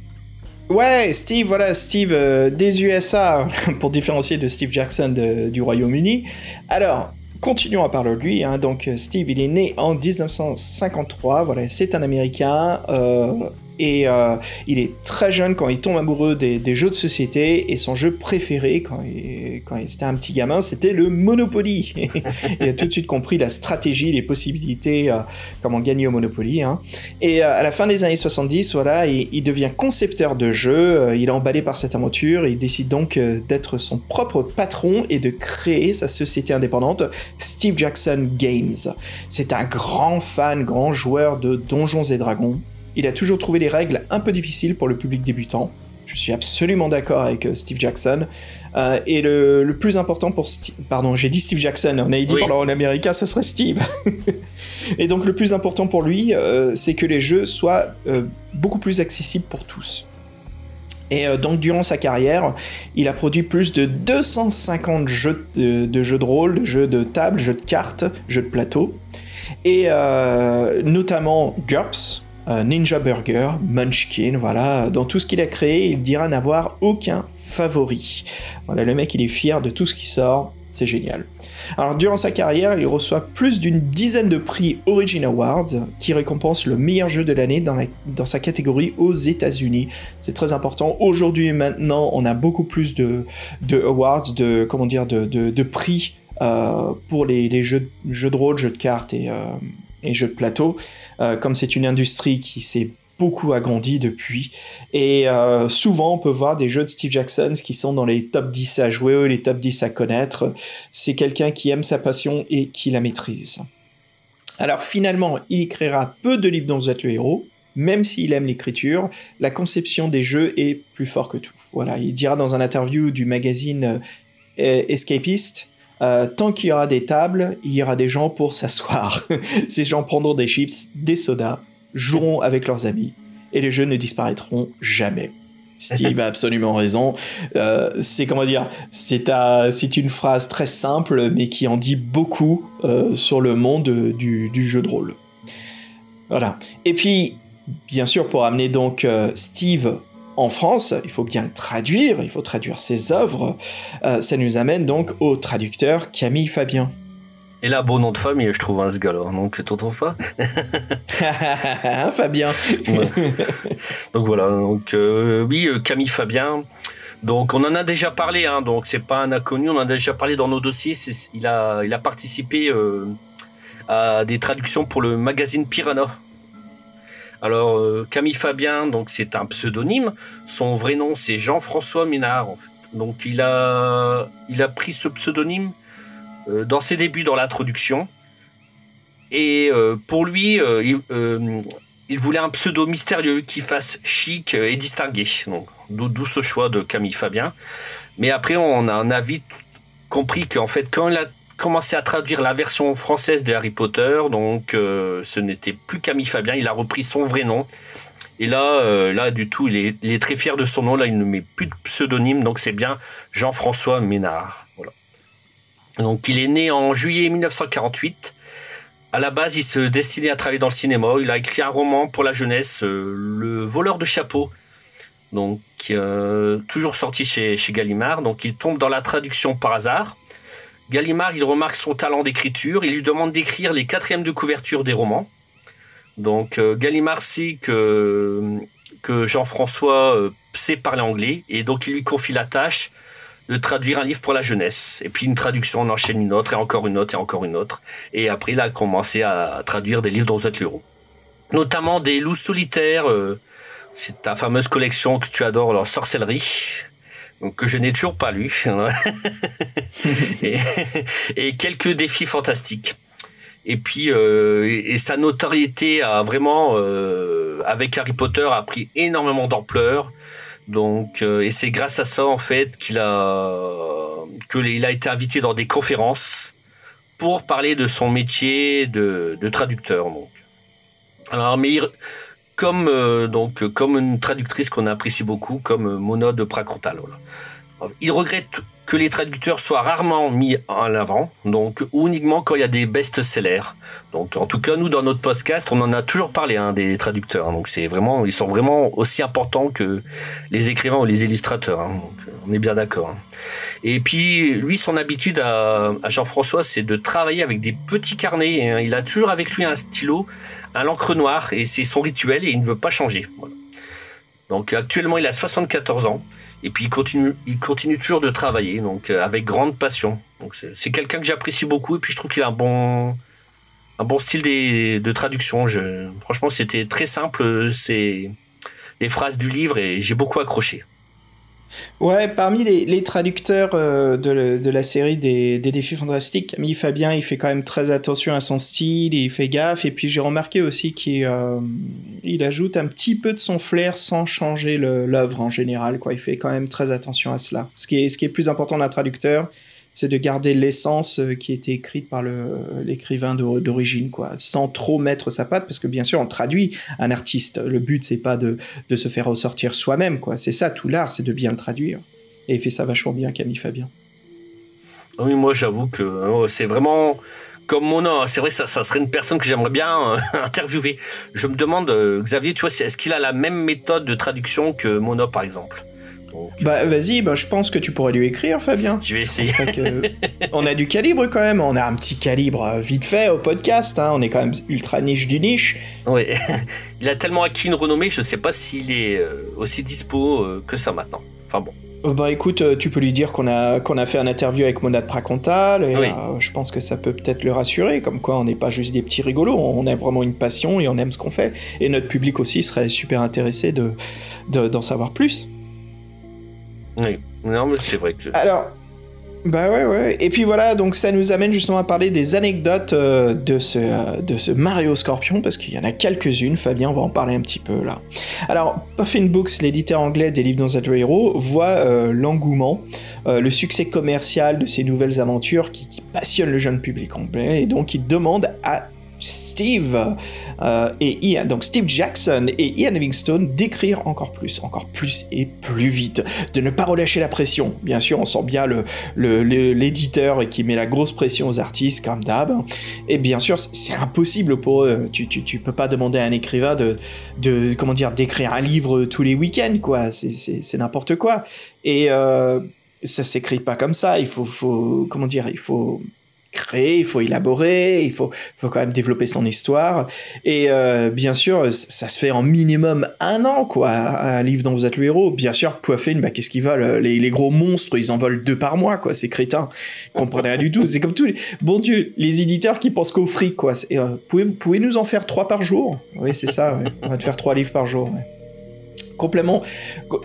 Ouais, Steve, voilà, Steve euh, des USA, *laughs* pour différencier de Steve Jackson du Royaume-Uni. Alors, continuons à parler de lui. Hein. Donc, Steve, il est né en 1953. Voilà, c'est un Américain. Euh, et euh, il est très jeune quand il tombe amoureux des, jeux de société et son jeu préféré quand il, quand il était un petit gamin c'était le Monopoly. *laughs* il a tout de suite compris la stratégie, les possibilités, euh, comment gagner au Monopoly. Hein. Et à la fin des années 70, voilà, il, devient concepteur de jeux, il est emballé par cette aventure, il décide donc d'être son propre patron et de créer sa société indépendante, Steve Jackson Games. C'est un grand fan, grand joueur de Donjons et Dragons. Il a toujours trouvé les règles un peu difficiles pour le public débutant. Je suis absolument d'accord avec euh, Steve Jackson. Euh, et le, plus important pour Steve... Pardon, j'ai dit Steve Jackson, on a dit oui. en américain, ça serait Steve. *laughs* et donc le plus important pour lui, euh, c'est que les jeux soient beaucoup plus accessibles pour tous. Et donc durant sa carrière, il a produit plus de 250 jeux de, jeux de rôle, de jeux de table, jeux de cartes, jeux de plateau, et notamment GURPS, Ninja Burger, Munchkin, voilà, dans tout ce qu'il a créé, il dira n'avoir aucun favori. Voilà, le mec il est fier de tout ce qui sort, c'est génial. Alors durant sa carrière, il reçoit plus d'une dizaine de prix Origin Awards qui récompensent le meilleur jeu de l'année dans, dans, sa catégorie aux États-Unis. C'est très important. Aujourd'hui et maintenant, on a beaucoup plus de, awards, de comment de, prix euh, pour les, jeux de rôle, jeux de cartes et, euh, et jeux de plateau. Euh, comme c'est une industrie qui s'est beaucoup agrandi depuis. Et euh, souvent, on peut voir des jeux de Steve Jackson qui sont dans les top 10 à jouer, les top 10 à connaître. C'est quelqu'un qui aime sa passion et qui la maîtrise. Alors finalement, il créera peu de livres dont vous êtes le héros, même s'il aime l'écriture, la conception des jeux est plus fort que tout. Voilà, il dira dans un interview du magazine euh, Escapist euh, tant qu'il y aura des tables, il y aura des gens pour s'asseoir. *laughs* Ces gens prendront des chips, des sodas, joueront avec leurs amis, et les jeux ne disparaîtront jamais. Steve a absolument raison. Euh, c'est comment dire, c'est une phrase très simple, mais qui en dit beaucoup euh, sur le monde du, du, jeu de rôle. Voilà. Et puis, bien sûr, pour amener donc Steve en France, il faut bien le traduire, il faut traduire ses œuvres. Euh, ça nous amène donc au traducteur Camille Fabien. Et là, beau nom de famille, je trouve, un hein, ce gars-là. Donc, t'en trouves pas? *laughs* Hein, Fabien? Donc voilà. Donc euh, oui, euh, Camille Fabien. Donc on en a déjà parlé. Hein, donc c'est pas un inconnu. On en a déjà parlé dans nos dossiers. Il a, il a participé à des traductions pour le magazine Piranha. Alors euh, Camille Fabien, donc c'est un pseudonyme. Son vrai nom c'est Jean-François Ménard. Donc il a il a pris ce pseudonyme euh, dans ses débuts dans l'introduction. Et euh, pour lui, il, voulait un pseudo mystérieux qui fasse chic et distingué. Donc d'où ce choix de Camille Fabien. Mais après, on a, on a vite compris qu'en fait, quand il a commencé à traduire la version française de Harry Potter, donc euh, ce n'était plus Camille Fabien, il a repris son vrai nom. Et là, euh, là du tout, il est, très fier de son nom. Là, il ne met plus de pseudonyme, donc c'est bien Jean-François Ménard. Voilà. Donc, il est né en juillet 1948. À la base, il se destinait à travailler dans le cinéma. Il a écrit un roman pour la jeunesse, euh, Le voleur de chapeau. Donc, toujours sorti chez, chez Gallimard. Donc, il tombe dans la traduction par hasard. Gallimard, il remarque son talent d'écriture, il lui demande d'écrire les quatrièmes de couverture des romans. Donc euh, Gallimard sait que, Jean-François euh, sait parler anglais et donc il lui confie la tâche de traduire un livre pour la jeunesse. Et puis une traduction, on enchaîne une autre et encore une autre et encore une autre. Et après, il a commencé à traduire des livres dont vous êtes Notamment des loups solitaires. Euh, c'est ta fameuse collection que tu adores, la sorcellerie que je n'ai toujours pas lu, *laughs* et, quelques défis fantastiques. Et puis, euh, et, sa notoriété a vraiment, euh, avec Harry Potter, a pris énormément d'ampleur. Donc, euh, et c'est grâce à ça en fait qu'il a, que a été invité dans des conférences pour parler de son métier de, de traducteur. Donc, alors, mais il, comme euh, donc comme une traductrice qu'on apprécie beaucoup, comme euh, Mona de Pracontal. Il regrette que les traducteurs soient rarement mis en avant, donc uniquement quand il y a des best-sellers. Donc en tout cas, nous dans notre podcast, on en a toujours parlé hein, des traducteurs. Donc c'est vraiment, ils sont vraiment aussi importants que les écrivains ou les illustrateurs. Hein. on est bien d'accord. Hein. Et puis lui, son habitude à, Jean-François, c'est de travailler avec des petits carnets. Il a toujours avec lui un stylo, un encre noire, et c'est son rituel et il ne veut pas changer. Donc actuellement, il a 74 ans et puis il continue, il continue toujours de travailler, donc euh, avec grande passion. Donc c'est quelqu'un que j'apprécie beaucoup et puis je trouve qu'il a un bon, un bon style de traduction. Franchement, c'était très simple, c'est les phrases du livre et j'ai beaucoup accroché. Ouais, parmi les, traducteurs euh, de, la série des, défis fantastiques, Camille Fabien, il fait quand même très attention à son style, il fait gaffe. Et puis j'ai remarqué aussi qu'il euh, ajoute un petit peu de son flair sans changer l'œuvre en général. Quoi. Il fait quand même très attention à cela. Ce qui est, ce qui est plus important d'un traducteur, c'est de garder l'essence euh, qui était écrite par l'écrivain d'origine, quoi, sans trop mettre sa patte, parce que bien sûr, on traduit un artiste. Le but, c'est pas de, se faire ressortir soi-même, quoi. C'est ça, tout l'art, c'est de bien le traduire. Et il fait ça vachement bien, Camille Fabien. Oui, moi, j'avoue que euh, c'est vraiment comme mon nom. C'est vrai, ça, serait une personne que j'aimerais bien euh, *laughs* interviewer. Je me demande, Xavier, tu vois, est-ce qu'il a la même méthode de traduction que Mono, par exemple? Bah vas-y, bah, je pense que tu pourrais lui écrire, Fabien. Je vais essayer. *laughs* on a du calibre quand même, on a un petit calibre euh, vite fait au podcast, hein. on est quand même ultra niche du niche. Oui, *laughs* il a tellement acquis une renommée, je sais pas s'il est euh, aussi dispo euh, que ça maintenant. Enfin bon. Bah écoute, tu peux lui dire qu'on a, qu'on a fait un interview avec Monade Pracontal, et je pense que ça peut peut-être le rassurer, comme quoi on n'est pas juste des petits rigolos, on a vraiment une passion et on aime ce qu'on fait, et notre public aussi serait super intéressé de, d'en savoir plus. Oui, non, mais c'est vrai que. Alors. Bah ouais, ouais. Et puis voilà, donc ça nous amène justement à parler des anecdotes euh, de, ce, euh, de ce Mario Scorpion, parce qu'il y en a quelques-unes. Fabien, on va en parler un petit peu là. Alors, Puffin Books, l'éditeur anglais des livres dans The Hero, voit euh, l'engouement, le succès commercial de ces nouvelles aventures qui, qui passionnent le jeune public anglais, et donc il demande à Steve euh, et Ian, donc Steve Jackson et Ian Livingstone d'écrire encore plus, encore plus et plus vite, de ne pas relâcher la pression. Bien sûr, on sent bien le, l'éditeur qui met la grosse pression aux artistes comme d'hab. Et bien sûr, c'est impossible pour eux. Tu, tu, peux pas demander à un écrivain de, comment dire, d'écrire un livre tous les week-ends, quoi. C'est n'importe quoi. Et euh, ça s'écrit pas comme ça. Il faut comment dire, il faut créer, il faut élaborer, il faut, faut quand même développer son histoire. Et euh, bien sûr, ça se fait en minimum un an, quoi, un livre dont vous êtes le héros. Bien sûr, Poiffin, bah, qu'est-ce qu'ils veulent les, les, gros monstres, ils en volent deux par mois, quoi, c'est crétin. Ils rien du tout. C'est comme tous les... Bon Dieu, les éditeurs qui pensent qu'au fric, quoi. Euh, pouvez, vous pouvez nous en faire trois par jour? Oui, c'est ça, on va te faire trois livres par jour, complètement.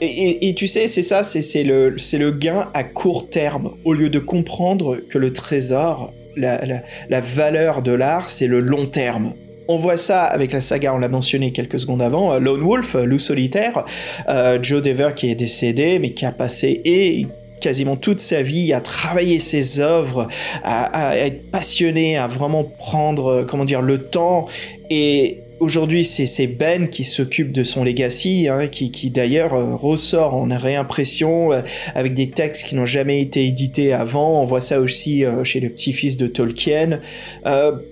Et, tu sais, c'est ça, c'est le, le gain à court terme. Au lieu de comprendre que le trésor, la, la, valeur de l'art, c'est le long terme. On voit ça avec la saga, on l'a mentionné quelques secondes avant, euh, Lone Wolf, euh, Loup solitaire, euh, Joe Dever qui est décédé, mais qui a passé et quasiment toute sa vie à travailler ses œuvres, à, à, être passionné, à vraiment prendre, comment dire, le temps et Aujourd'hui, c'est Ben qui s'occupe de son legacy, hein, qui, d'ailleurs euh, ressort en réimpression euh, avec des textes qui n'ont jamais été édités avant. On voit ça aussi euh, chez le petit-fils de Tolkien.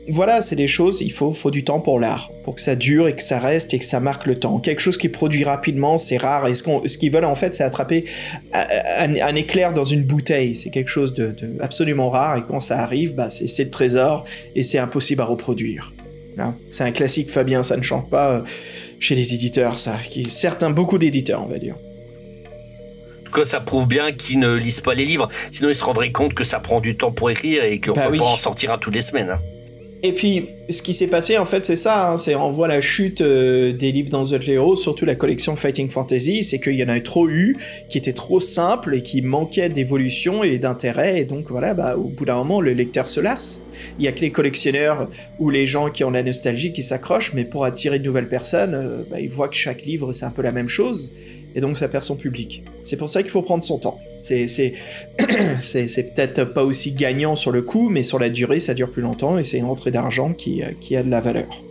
voilà, c'est des choses, il faut, du temps pour l'art, pour que ça dure et que ça reste et que ça marque le temps. Quelque chose qui produit rapidement, c'est rare. Et ce qu'ils veulent en fait, c'est attraper un, éclair dans une bouteille. C'est quelque chose de, absolument rare et quand ça arrive, bah, c'est le trésor et c'est impossible à reproduire. Hein. c'est un classique Fabien, ça ne chante pas euh, chez les éditeurs, ça, qui certains, beaucoup d'éditeurs, on va dire. En tout cas, ça prouve bien qu'ils ne lisent pas les livres, sinon ils se rendraient compte que ça prend du temps pour écrire et qu'on bah peut pas en sortir un toutes les semaines. Hein. Et puis, ce qui s'est passé, en fait, c'est ça. Hein, c'est on voit la chute euh, des livres dans The Hero, surtout la collection Fighting Fantasy. C'est qu'il y en a trop eu, qui étaient trop simples et qui manquaient d'évolution et d'intérêt. Et donc, voilà, bah, au bout d'un moment, le lecteur se lasse. Il y a que les collectionneurs ou les gens qui ont la nostalgie qui s'accrochent, mais pour attirer de nouvelles personnes, euh, bah, ils voient que chaque livre, c'est un peu la même chose. Et donc, ça perd son public. C'est pour ça qu'il faut prendre son temps. *clears throat* C'est peut-être pas aussi gagnant sur le coup, mais sur la durée, ça dure plus longtemps et c'est une entrée d'argent qui, euh, qui a de la valeur.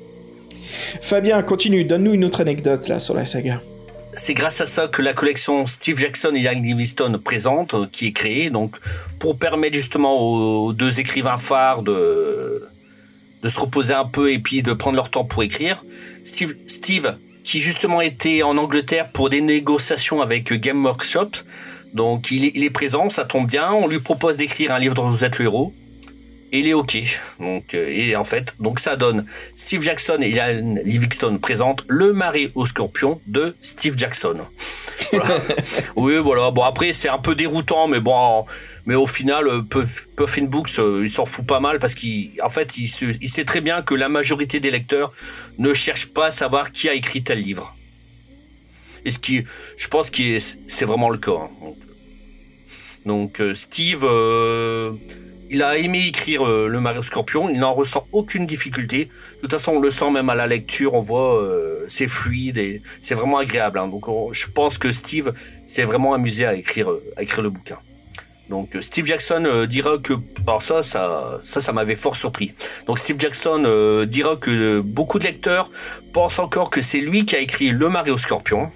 Fabien, continue, donne-nous une autre anecdote là sur la saga. C'est grâce à ça que la collection Steve Jackson et Young Livingstone présente, euh, qui est créée, donc pour permettre justement aux deux écrivains phares de, de se reposer un peu et puis de prendre leur temps pour écrire. Steve, Steve qui justement était en Angleterre pour des négociations avec Game Workshop, donc il est, présent, ça tombe bien. On lui propose d'écrire un livre dont vous êtes le héros. et il est ok. Donc, euh, et en fait, donc ça donne Steve Jackson et Ian Livingstone présentent le mari au scorpion de Steve Jackson. Voilà. *laughs* oui, voilà. Bon, après, c'est un peu déroutant, mais bon, mais au final, euh, Puffin Books, euh, il s'en fout pas mal parce qu'en fait, il, il sait très bien que la majorité des lecteurs ne cherchent pas à savoir qui a écrit tel livre. Et ce qui, je pense que c'est vraiment le cas. Hein. Donc, donc Steve il a aimé écrire euh, le Mario Scorpion, il n'en ressent aucune difficulté. De toute façon, on le sent même à la lecture, on voit euh, c'est fluide et c'est vraiment agréable. Hein. Donc je pense que Steve s'est vraiment amusé à écrire, euh, à écrire le bouquin. Donc Steve Jackson dira que alors ça ça ça ça m'avait fort surpris. Donc Steve Jackson dira que beaucoup de lecteurs pensent encore que c'est lui qui a écrit le Mario Scorpion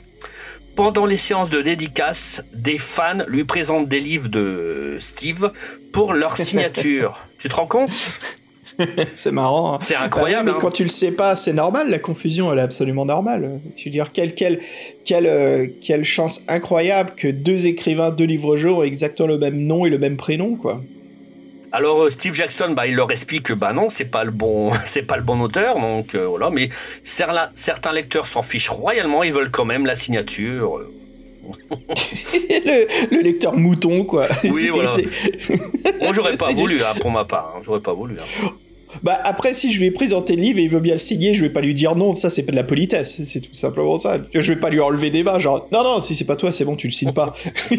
pendant les séances de dédicace, des fans lui présentent des livres de Steve pour leur signature. *laughs* tu te rends compte? *laughs* c'est marrant. Hein. C'est incroyable. Bah mais hein. quand tu le sais pas, c'est normal. La confusion, elle est absolument normale. Je veux dire, quelle, quelle, quelle, euh, quelle chance incroyable que deux écrivains, deux livres jeux ont exactement le même nom et le même prénom, quoi. Alors euh, Steve Jackson, bah, il leur explique que bah non, c'est pas le bon, *laughs* c'est pas le bon auteur, donc euh, voilà. Mais certains lecteurs s'en fichent royalement, ils veulent quand même la signature. *laughs* le, lecteur mouton, quoi. Oui, voilà. Moi, j'aurais pas voulu, hein, pour ma part. Hein. J'aurais pas voulu. Hein. Bah après, si je lui ai présenté le livre et il veut bien le signer, je vais pas lui dire non, ça c'est pas de la politesse, c'est tout simplement ça. Je vais pas lui enlever des mains, genre non, non, si c'est pas toi, c'est bon, tu le signes pas. *laughs*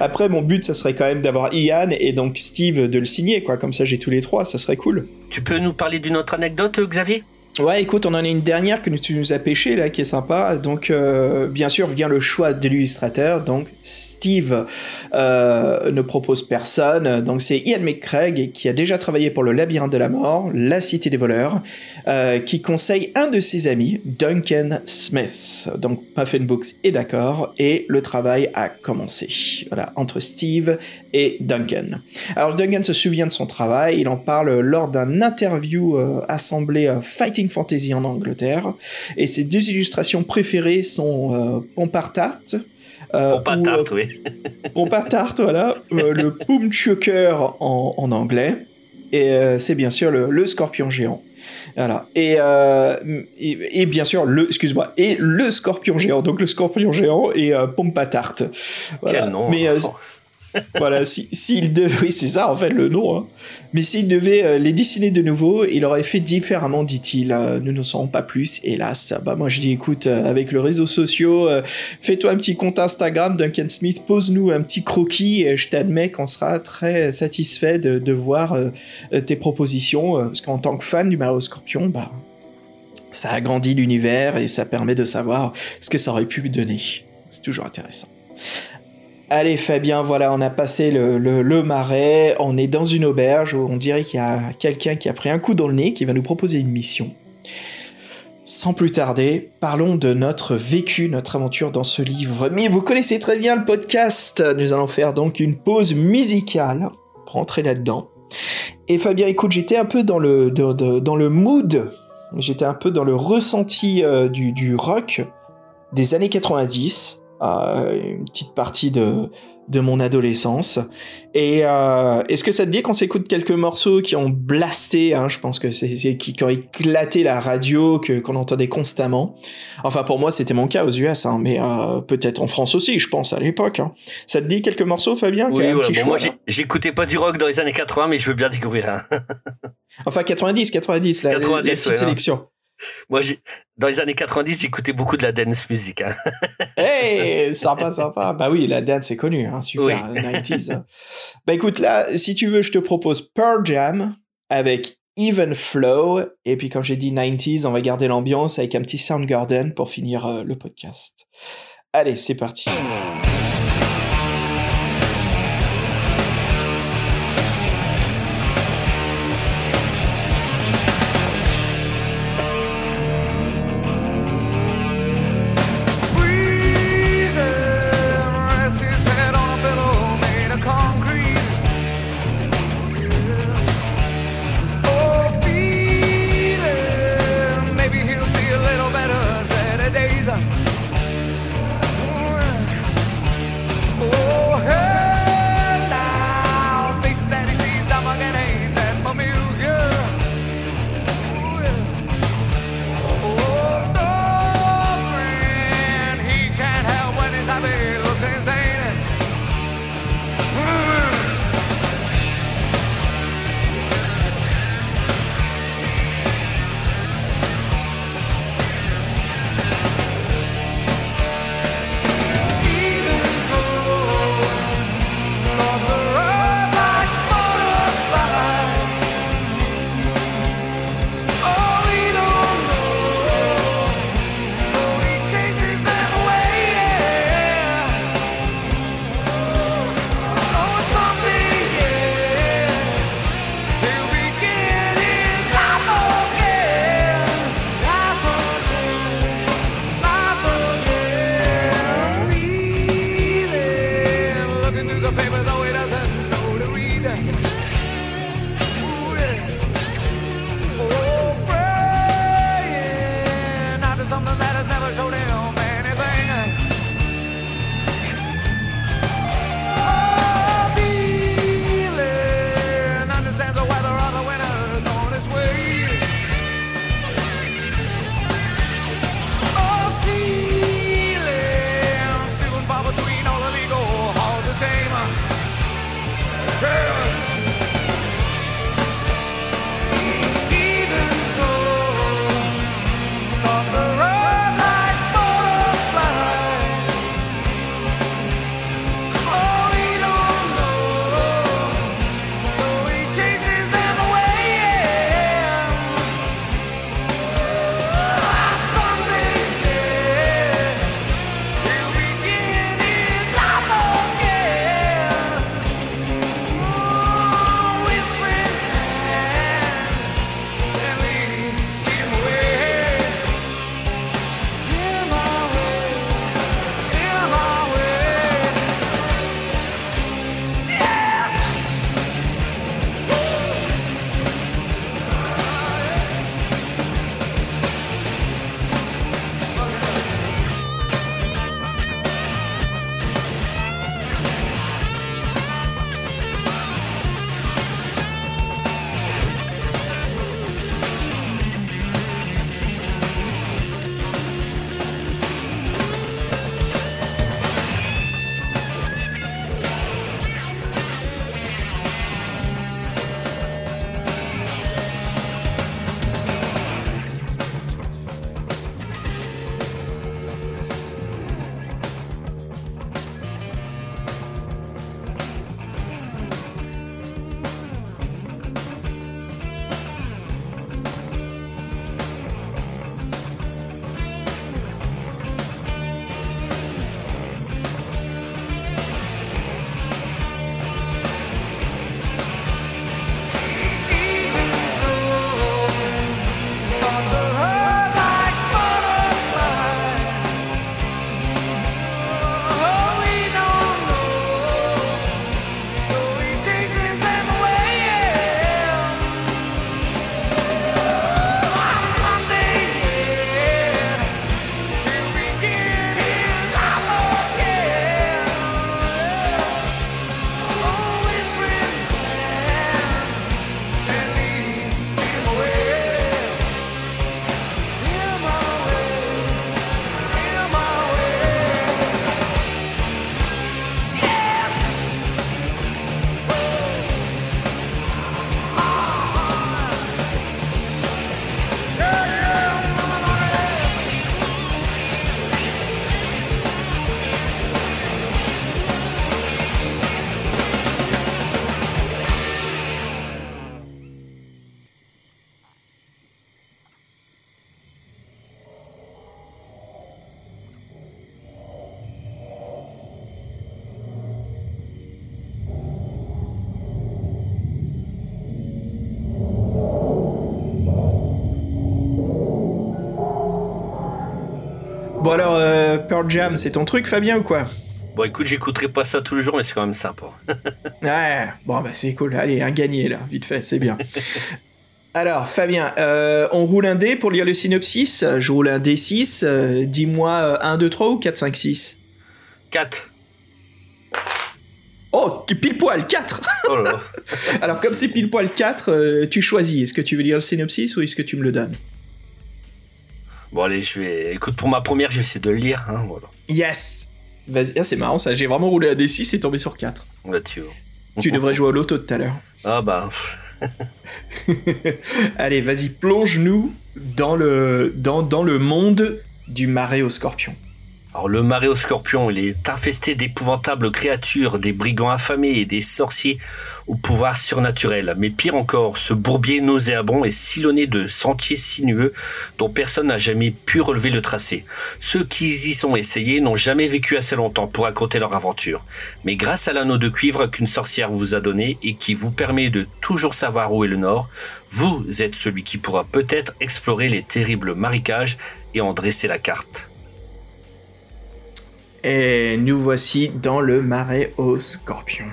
Après, mon but, ça serait quand même d'avoir Ian et donc Steve de le signer, quoi, comme ça j'ai tous les trois, ça serait cool. Tu peux nous parler d'une autre anecdote, Xavier? Ouais, écoute, on en a une dernière que tu nous as pêché là, qui est sympa. Donc, euh, bien sûr, vient le choix de l'illustrateur. Donc, Steve euh, ne propose personne. Donc, c'est Ian McCraig qui a déjà travaillé pour le Labyrinthe de la Mort, La Cité des voleurs, euh, qui conseille un de ses amis, Duncan Smith. Donc, Puffin Books est d'accord et le travail a commencé. Voilà, entre Steve et Duncan. Alors, Duncan se souvient de son travail. Il en parle lors d'un interview assemblé Fighting Fantasy en Angleterre. Et ses deux illustrations préférées sont euh, Pompartart. Euh, Pompartart, oui. *laughs* Pompartart, voilà. Euh, le Poom Choker en, anglais. Et euh, c'est bien sûr le, scorpion géant. Voilà. Et, et, bien sûr, le, excuse-moi, et le scorpion géant. Donc le scorpion géant et Pompatart. Voilà. Quel nom Mais, voilà, s'il si, devait, oui, c'est ça en fait le nom. Hein. Mais s'il devait euh, les dessiner de nouveau, il aurait fait différemment, dit-il. Euh, nous ne saurons pas plus, hélas. Bah moi je dis, écoute, euh, avec le réseau sociaux, fais-toi un petit compte Instagram, Duncan Smith, pose-nous un petit croquis, et je t'admets qu'on sera très satisfait de, voir tes propositions, parce qu'en tant que fan du Mario Scorpion, bah ça agrandit l'univers et ça permet de savoir ce que ça aurait pu donner. C'est toujours intéressant. Allez Fabien, voilà, on a passé le, marais, on est dans une auberge où on dirait qu'il y a quelqu'un qui a pris un coup dans le nez, qui va nous proposer une mission. Sans plus tarder, parlons de notre vécu, notre aventure dans ce livre. Mais vous connaissez très bien le podcast, nous allons faire donc une pause musicale, rentrer là-dedans. Et Fabien, écoute, j'étais un peu dans le, dans le mood, j'étais un peu dans le ressenti euh, du, du rock des années 90 une petite partie de, de mon adolescence. Et euh, est-ce que ça te dit qu'on s'écoute quelques morceaux qui ont blasté hein, Je pense que c'est qui, ont éclaté la radio, que qu'on entendait constamment. Enfin, pour moi, c'était mon cas aux US, hein, mais euh, peut-être en France aussi, je pense à l'époque. Hein. Ça te dit quelques morceaux, Fabien Oui, petit moi, j'écoutais pas du rock dans les années 80, mais je veux bien découvrir. enfin, 90, 90, la, 90, la petite sélection. Moi, dans les années 90, j'écoutais beaucoup de la dance music. Hein. hey, sympa, sympa. Bah oui, la dance est connue, hein, super, 90s. bah écoute, là, si tu veux, je te propose Pearl Jam avec Even Flow. Et puis, comme j'ai dit 90s, on va garder l'ambiance avec un petit Soundgarden pour finir euh, le podcast. Allez, c'est parti. Pearl Jam, c'est ton truc, Fabien, ou quoi? Bon, écoute, j'écouterai pas ça tous les jours, mais c'est quand même sympa. *laughs* Ouais, bon bah c'est cool. Allez, un gagné là, vite fait, c'est bien. *laughs* Alors, Fabien, euh, on roule un dé pour lire le synopsis? Je roule un D6. euh, Dis-moi 1, 2, 3 ou 4, 5, 6 4. Oh, pile poil, 4 *laughs* Oh là là. Alors, comme c'est pile poil 4, euh, tu choisis. Est-ce que tu veux lire le synopsis ou est-ce que tu me le donnes? Bon, allez, je vais. Écoute, pour ma première, je vais essayer de le lire. Hein, voilà. Yes Vas-y, ah, c'est marrant ça, j'ai vraiment roulé un D6 et tombé sur 4. Là, tu vois. Tu devrais jouer au loto tout à l'heure. Ah bah. *laughs* Allez, vas-y, plonge-nous dans le, dans, dans le monde du marais au scorpion. Alors, le marais au scorpion, il est infesté d'épouvantables créatures, des brigands affamés et des sorciers au pouvoir surnaturel. Mais pire encore, ce bourbier nauséabond est sillonné de sentiers sinueux dont personne n'a jamais pu relever le tracé. Ceux qui y sont essayés n'ont jamais vécu assez longtemps pour raconter leur aventure. Mais grâce à l'anneau de cuivre qu'une sorcière vous a donné et qui vous permet de toujours savoir où est le nord, vous êtes celui qui pourra peut-être explorer les terribles marécages et en dresser la carte. Et nous voici dans le marais au scorpion.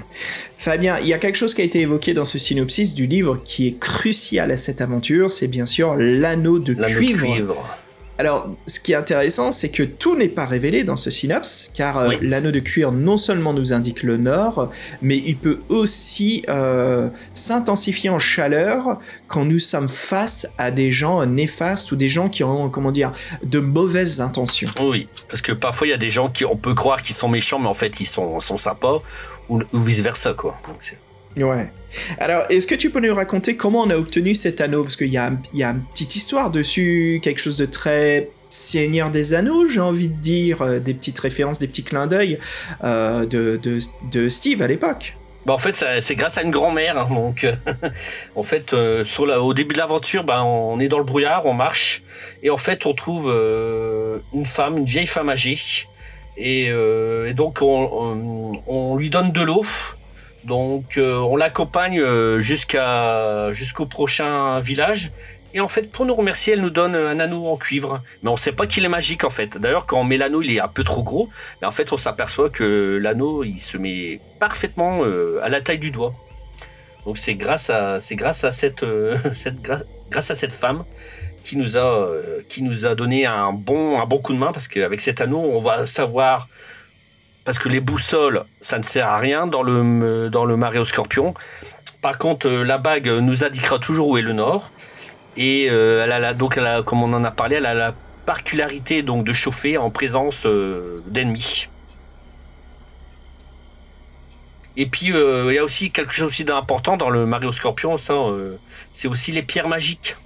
Fabien, il y a quelque chose qui a été évoqué dans ce synopsis du livre qui est crucial à cette aventure, c'est bien sûr l'anneau de L'anneau de cuivre. Alors, ce qui est intéressant, c'est que tout n'est pas révélé dans ce synopsis, car euh, Oui. l'anneau de cuir non seulement nous indique le nord, mais il peut aussi euh, s'intensifier en chaleur quand nous sommes face à des gens néfastes ou des gens qui ont, comment dire, de mauvaises intentions. Oui, parce que parfois il y a des gens qui on peut croire qu'ils sont méchants, mais en fait ils sont, sont sympas, ou, ou vice versa quoi. Donc, Ouais. Alors, est-ce que tu peux nous raconter comment on a obtenu cet anneau? Parce qu'il y, a un- il y a une petite histoire dessus, quelque chose de très Seigneur des Anneaux, j'ai envie de dire, euh, des petites références, des petits clins d'œil euh, de, de, de Steve à l'époque. Bah, en fait, c'est grâce à une grand-mère. hein, donc, euh, *laughs* en fait, euh, sur la- au début de l'aventure, bah, on est dans le brouillard, on marche, et en fait, on trouve euh, une femme, une vieille femme âgée, et, euh, et donc on, on- on lui donne de l'eau. Donc, euh, on l'accompagne euh, jusqu'au prochain village. Et en fait, pour nous remercier, elle nous donne un anneau en cuivre. Mais on sait pas qu'il est magique en fait. D'ailleurs, quand on met l'anneau, il est un peu trop gros. Mais en fait, on s'aperçoit que l'anneau, il se met parfaitement euh, à la taille du doigt. Donc c'est grâce à c'est grâce à cette, *laughs* cette grâce, à cette femme qui nous a qui nous a donné un bon un bon coup de main parce qu'avec cet anneau, on va savoir parce que les boussoles, ça ne sert à rien dans le dans le marais au scorpion. Par contre, euh, la bague nous indiquera toujours où est le nord. Et euh, elle a la- donc, elle a, comme on en a parlé, elle a la particularité donc de chauffer en présence euh, d'ennemis. Et puis euh, il y a aussi quelque chose d'important dans le Mario Scorpion, ça, euh, c'est aussi les pierres magiques.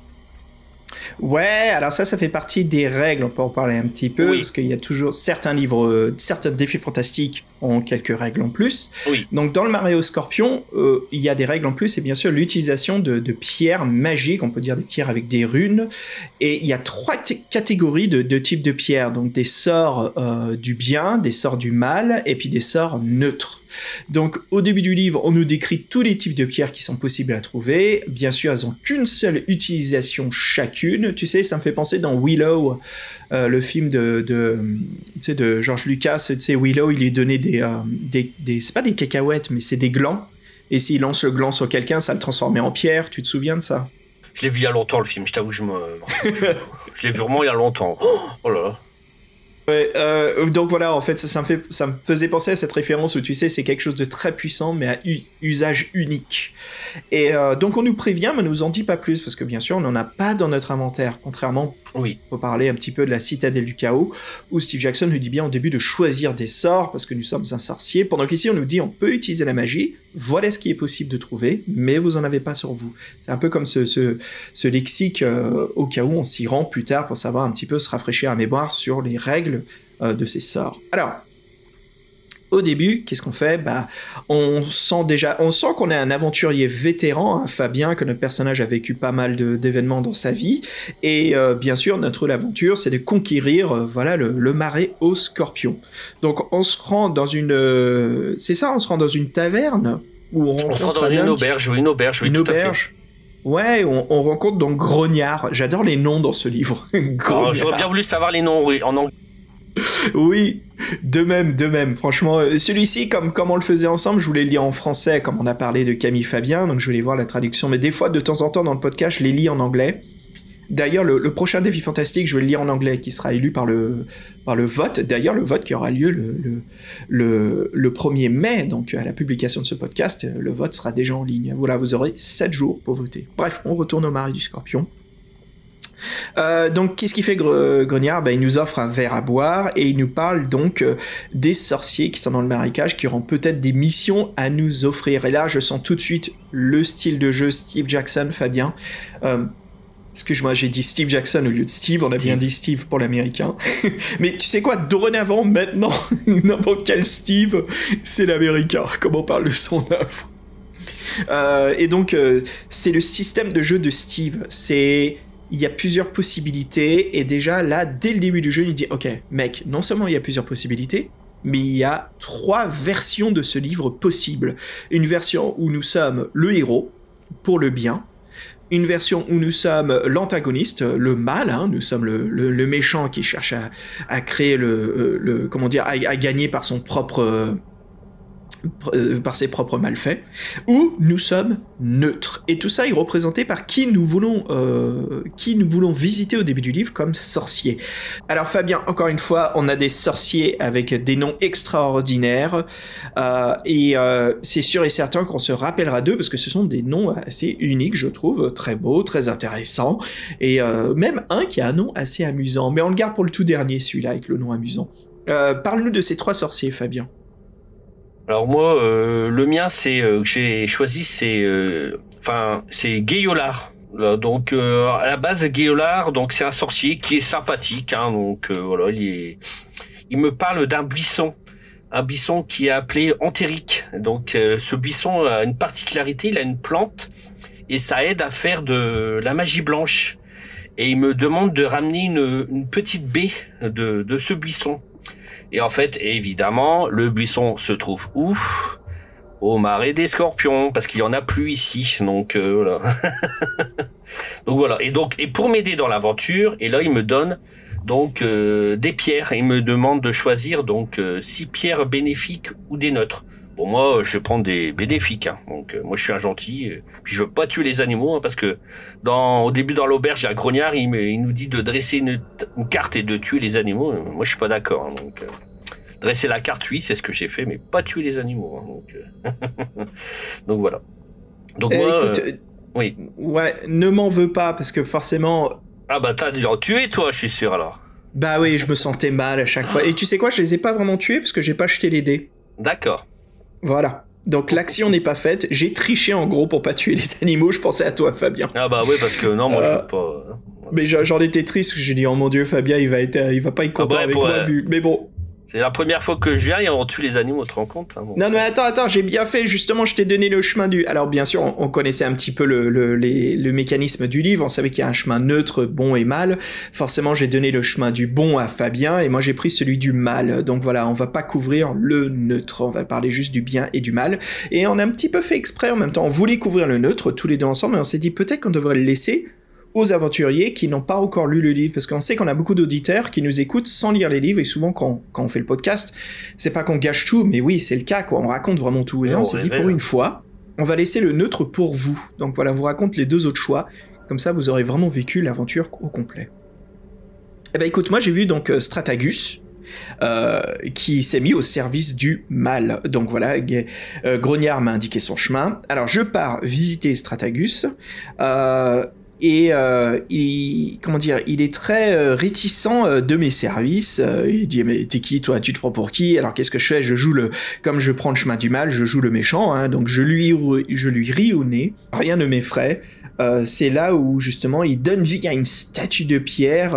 Ouais, alors ça, ça fait partie des règles, on peut en parler un petit peu, Oui. parce qu'il y a toujours certains livres, euh, certains défis fantastiques ont quelques règles en plus. Oui. Donc dans le Mario Scorpion, euh, il y a des règles en plus, et bien sûr l'utilisation de, de pierres magiques, on peut dire des pierres avec des runes, et il y a trois catégories de, de types de pierres, donc des sorts euh, du bien, des sorts du mal, et puis des sorts neutres. Donc au début du livre, on nous décrit tous les types de pierres qui sont possibles à trouver. Bien sûr, elles ont qu'une seule utilisation chacune. Tu sais, ça me fait penser dans Willow, euh, le film de, de, de George Lucas. Tu sais, Willow, il lui donnait des, euh, des, des c'est pas des cacahuètes, mais c'est des glands. Et s'il lance le gland sur quelqu'un, ça le transformait en pierre. Tu te souviens de ça? Je l'ai vu il y a longtemps le film, je t'avoue, je me. *laughs* je l'ai vu vraiment il y a longtemps. Oh, oh là là. Ouais, euh, donc voilà, en fait, ça, ça me fait, ça me faisait penser à cette référence où tu sais, c'est quelque chose de très puissant, mais à usage unique. Et euh, donc on nous prévient, mais on nous en dit pas plus, parce que bien sûr, on n'en a pas dans notre inventaire, contrairement Oui. faut parler un petit peu de la citadelle du chaos, où Steve Jackson nous dit bien au début de choisir des sorts, parce que nous sommes un sorcier, pendant qu'ici on nous dit on peut utiliser la magie, voilà ce qui est possible de trouver, mais vous en avez pas sur vous. C'est un peu comme ce, lexique euh, au cas où on s'y rend plus tard pour savoir un petit peu se rafraîchir la mémoire sur les règles euh, de ces sorts. Alors, au début, qu'est-ce qu'on fait? Bah, on sent déjà, on sent qu'on est un aventurier vétéran, hein, Fabien, que notre personnage a vécu pas mal d'événements dans sa vie, et euh, bien sûr, notre aventure, c'est de conquérir, euh, voilà, le, le marais au scorpion. Donc, on se rend dans une, euh, c'est ça, on se rend dans une taverne où on, On se rend dans un une homme qui- auberge, oui, une auberge, oui, une tout à fait. auberge. Ouais, on, on rencontre donc Grognard. J'adore les noms dans ce livre. *laughs* Grognard. J'aurais bien voulu savoir les noms oui, en anglais. Oui, de même, de même. Franchement, euh, celui-ci, comme, comme on le faisait ensemble, je voulais le lire en français, comme on a parlé de Camille Fabien, donc je voulais voir la traduction. Mais des fois, de temps en temps, dans le podcast, je les lis en anglais. D'ailleurs, le, prochain défi fantastique, je vais le lire en anglais, qui sera élu par le, par le vote. D'ailleurs, le vote qui aura lieu le, le, le, 1er mai, donc à la publication de ce podcast, le vote sera déjà en ligne. Voilà, vous aurez 7 jours pour voter. Bref, on retourne au mari du scorpion. Euh, donc, qu'est-ce qu'il fait Grognard? Ben, Il nous offre un verre à boire et il nous parle donc euh, des sorciers qui sont dans le marécage, qui auront peut-être des missions à nous offrir. Et là, je sens tout de suite le style de jeu Steve Jackson, Fabien. Euh, Excuse-moi, j'ai dit Steve Jackson au lieu de Steve, on a bien dit Steve pour l'américain. *laughs* Mais tu sais quoi, dorénavant, maintenant, *laughs* n'importe quel Steve, c'est l'américain, comme on parle de son œuvre. Euh, et donc, euh, c'est le système de jeu de Steve. C'est. Il y a plusieurs possibilités, et déjà là, dès le début du jeu, il dit Ok, mec, non seulement il y a plusieurs possibilités, mais il y a trois versions de ce livre possibles. Une version où nous sommes le héros, pour le bien, une version où nous sommes l'antagoniste, le mal, hein, nous sommes le, méchant qui cherche à, créer le, le, comment dire, à, gagner par son propre euh, par ses propres malfaits, ou nous sommes neutres. Et tout ça est représenté par qui nous voulons, euh, qui nous voulons visiter au début du livre comme sorciers. Alors Fabien, encore une fois, on a des sorciers avec des noms extraordinaires, euh, et c'est sûr et certain qu'on se rappellera d'eux parce que ce sont des noms assez uniques, je trouve, très beaux, très intéressants, et même un qui a un nom assez amusant. Mais on le garde pour le tout dernier, celui-là, avec le nom amusant. Parle-nous de ces trois sorciers, Fabien. Alors moi, euh, le mien, c'est euh, que j'ai choisi, c'est euh, enfin c'est Gayolar. Donc à la base, Gayolar, donc c'est un sorcier qui est sympathique. Hein, donc voilà, il est, il me parle d'un buisson, un buisson qui est appelé Antérique. Donc ce buisson a une particularité, il a une plante et ça aide à faire de la magie blanche. Et il me demande de ramener une, une petite baie de, de ce buisson. Et en fait, évidemment, le buisson se trouve où? Au marais des scorpions, parce qu'il y en a plus ici. Donc euh, voilà. *laughs* donc voilà. Et donc, et pour m'aider dans l'aventure, et là, il me donne donc euh, des pierres. Et il me demande de choisir donc euh, six pierres bénéfiques ou des neutres. Bon, moi, je vais prendre des bénéfiques. Hein. Donc, moi, je suis un gentil. Puis, je veux pas tuer les animaux, hein, parce que dans, au début, dans l'auberge, à Grognard, il, il, nous dit de dresser une, carte et de tuer les animaux. Moi, je suis pas d'accord. Hein, donc, dresser la carte, oui, c'est ce que j'ai fait, mais pas tuer les animaux. donc, *laughs* donc, voilà. Donc, moi, oui. Ouais, ne m'en veux pas, parce que forcément. Ah, bah, t'as dû en tuer, toi, je suis sûr, alors. Bah oui, je me sentais mal à chaque fois. Et tu sais quoi, je les ai pas vraiment tués parce que j'ai pas acheté les dés. D'accord. Voilà. Donc l'action n'est pas faite. J'ai triché en gros pour pas tuer les *laughs* animaux. Je pensais à toi, Fabien. Ah bah oui, parce que non, moi je veux pas. Hein. Mais j'en étais triste. J'ai dit oh mon dieu, Fabien, il va être, il va pas être content ah avec moi vu. Mais bon, c'est la première fois que je viens et on tue les animaux, tu te rends compte hein, Non, mais attends, attends, j'ai bien fait. Justement, je t'ai donné le chemin du. Alors, bien sûr, on, connaissait un petit peu le, le, mécanisme du livre. On savait qu'il y a un chemin neutre, bon et mal. Forcément, j'ai donné le chemin du bon à Fabien et moi, j'ai pris celui du mal. Donc voilà, on va pas couvrir le neutre. On va parler juste du bien et du mal. Et on a un petit peu fait exprès en même temps. On voulait couvrir le neutre tous les deux ensemble, mais on s'est dit peut-être qu'on devrait le laisser aux aventuriers qui n'ont pas encore lu le livre, parce qu'on sait qu'on a beaucoup d'auditeurs qui nous écoutent sans lire les livres, et souvent quand, quand on fait le podcast, c'est pas qu'on gâche tout, mais oui, c'est le cas, quoi, on raconte vraiment tout. Et là, on s'est dit, pour une fois, on va laisser le neutre pour vous. Donc voilà, vous raconte les deux autres choix, comme ça vous aurez vraiment vécu l'aventure au complet. Eh ben écoute, moi j'ai vu donc euh, Stratagus, euh, qui s'est mis au service du mal. Donc voilà, euh, Grognard m'a indiqué son chemin. Alors je pars visiter Stratagus. Euh, et euh, il comment dire il est très euh, réticent euh, de mes services. Il dit mais t'es qui toi? Tu te prends pour qui? Alors qu'est-ce que je fais? Je joue le comme je prends le chemin du mal je joue le méchant hein, donc je lui je lui ris au nez. Rien ne m'effraie. C'est là où justement il donne vie à une statue de pierre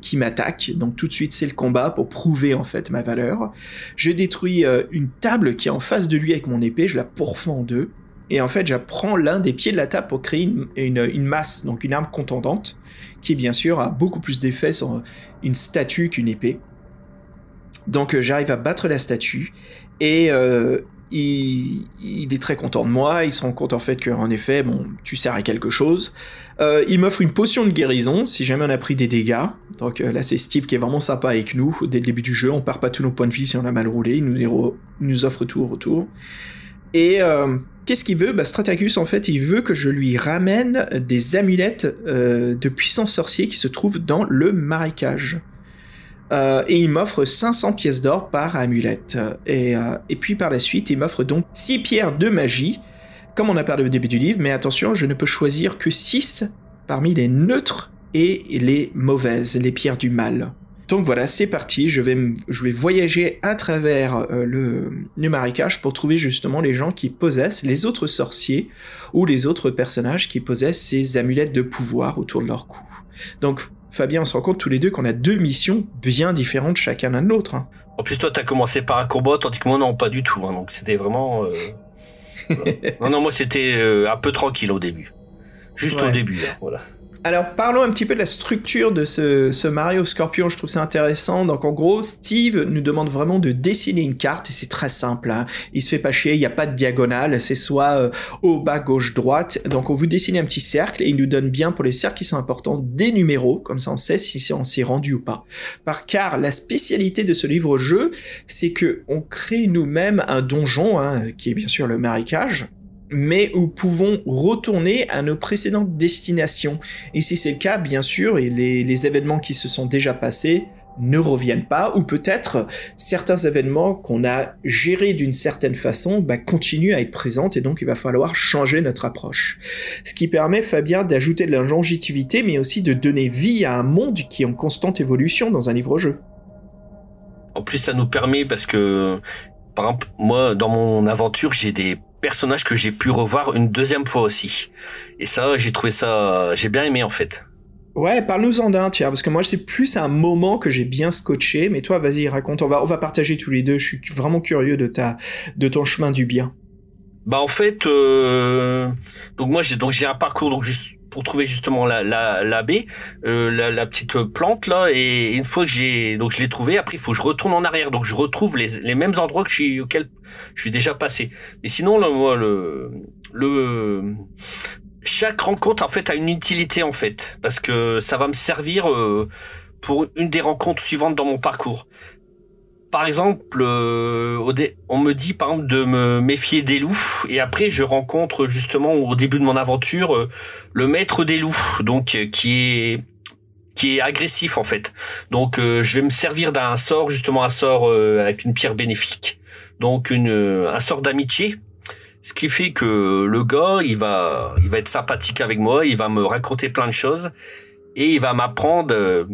qui m'attaque. Donc tout de suite c'est le combat pour prouver en fait ma valeur. Je détruis une table qui est en face de lui avec mon épée, je la pourfends en deux. Et en fait, j'apprends l'un des pieds de la table pour créer une, masse, donc une arme contendante, qui bien sûr a beaucoup plus d'effet sur une statue qu'une épée. Donc euh, j'arrive à battre la statue et euh, il, est très content de moi. Il se rend compte en fait qu'en effet, bon, tu sers à quelque chose. Euh, il m'offre une potion de guérison si jamais on a pris des dégâts. Donc là, c'est Steve qui est vraiment sympa avec nous dès le début du jeu. On perd pas tous nos points de vie si on a mal roulé. Il nous offre tout au retour. Et qu'est-ce qu'il veut? Bah, Strategus, en fait, il veut que je lui ramène des amulettes de puissants sorciers qui se trouvent dans le marécage. Euh, et il m'offre 500 pièces d'or par amulette. Et, euh, et, puis par la suite, il m'offre donc 6 pierres de magie, comme on a parlé au début du livre, mais attention, je ne peux choisir que 6 parmi les neutres et les mauvaises, les pierres du mal. Donc voilà, c'est parti, je vais, je vais voyager à travers euh, le, le marécage pour trouver justement les gens qui possèdent les autres sorciers ou les autres personnages qui possèdent ces amulettes de pouvoir autour de leur cou. Donc Fabien, on se rend compte tous les deux qu'on a deux missions bien différentes chacun l'un de l'autre. Hein. En plus, toi, t'as commencé par un combat, tandis que moi, non, pas du tout. Hein. donc, c'était vraiment. Euh, *laughs* non, non, moi, c'était euh, un peu tranquille au début. Juste au début, hein, voilà. Alors parlons un petit peu de la structure de ce, Mario Scorpion, je trouve ça intéressant. Donc en gros, Steve nous demande vraiment de dessiner une carte et c'est très simple. Hein. Il se fait pas chier, il n'y a pas de diagonale, c'est soit euh, haut, bas, gauche, droite. Donc on vous dessine un petit cercle et il nous donne bien pour les cercles qui sont importants des numéros, comme ça on sait si on s'est rendu ou pas. Par car la spécialité de ce livre-jeu, c'est que on crée nous-mêmes un donjon, hein, qui est bien sûr le marécage mais où pouvons retourner à nos précédentes destinations. Et si c'est le cas, bien sûr, et les, événements qui se sont déjà passés ne reviennent pas, ou peut-être certains événements qu'on a gérés d'une certaine façon bah, continuent à être présents, et donc il va falloir changer notre approche. Ce qui permet, Fabien, d'ajouter de la longévité, mais aussi de donner vie à un monde qui est en constante évolution dans un livre-jeu. En plus, ça nous permet, parce que, par exemple, moi, dans mon aventure, j'ai des personnage que j'ai pu revoir une deuxième fois aussi. Et ça, j'ai trouvé ça, j'ai bien aimé en fait. Ouais, parle-nous-en d'un, tiens, parce que moi, c'est plus un moment que j'ai bien scotché, mais toi, vas-y, raconte, on va, on va partager tous les deux, je suis vraiment curieux de ta, de ton chemin du bien. Bah, en fait, euh, donc moi, j'ai, donc j'ai un parcours, donc juste, pour trouver justement la la, la baie, euh, la, petite plante là. Et une fois que j'ai donc je l'ai trouvé, après il faut que je retourne en arrière. Donc je retrouve les, les mêmes endroits que je auxquels je suis déjà passé. Mais sinon là, moi le le chaque rencontre en fait a une utilité en fait parce que ça va me servir euh, pour une des rencontres suivantes dans mon parcours par exemple, euh, on me dit par exemple de me méfier des loups, et après je rencontre justement au début de mon aventure euh, le maître des loups, donc euh, qui est qui est agressif en fait. Donc je vais me servir d'un sort justement un sort avec une pierre bénéfique, donc une un sort d'amitié, ce qui fait que le gars il va il va être sympathique avec moi, il va me raconter plein de choses et il va m'apprendre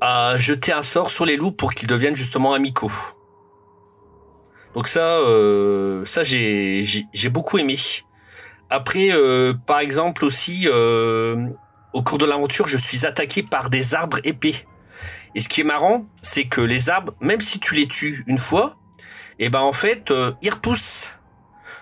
à jeter un sort sur les loups pour qu'ils deviennent justement amicaux. Donc ça, euh, ça j'ai beaucoup aimé. Après, euh, par exemple aussi, euh, au cours de l'aventure, je suis attaqué par des arbres épais. Et ce qui est marrant, c'est que les arbres, même si tu les tues une fois, eh ben en fait, ils repoussent.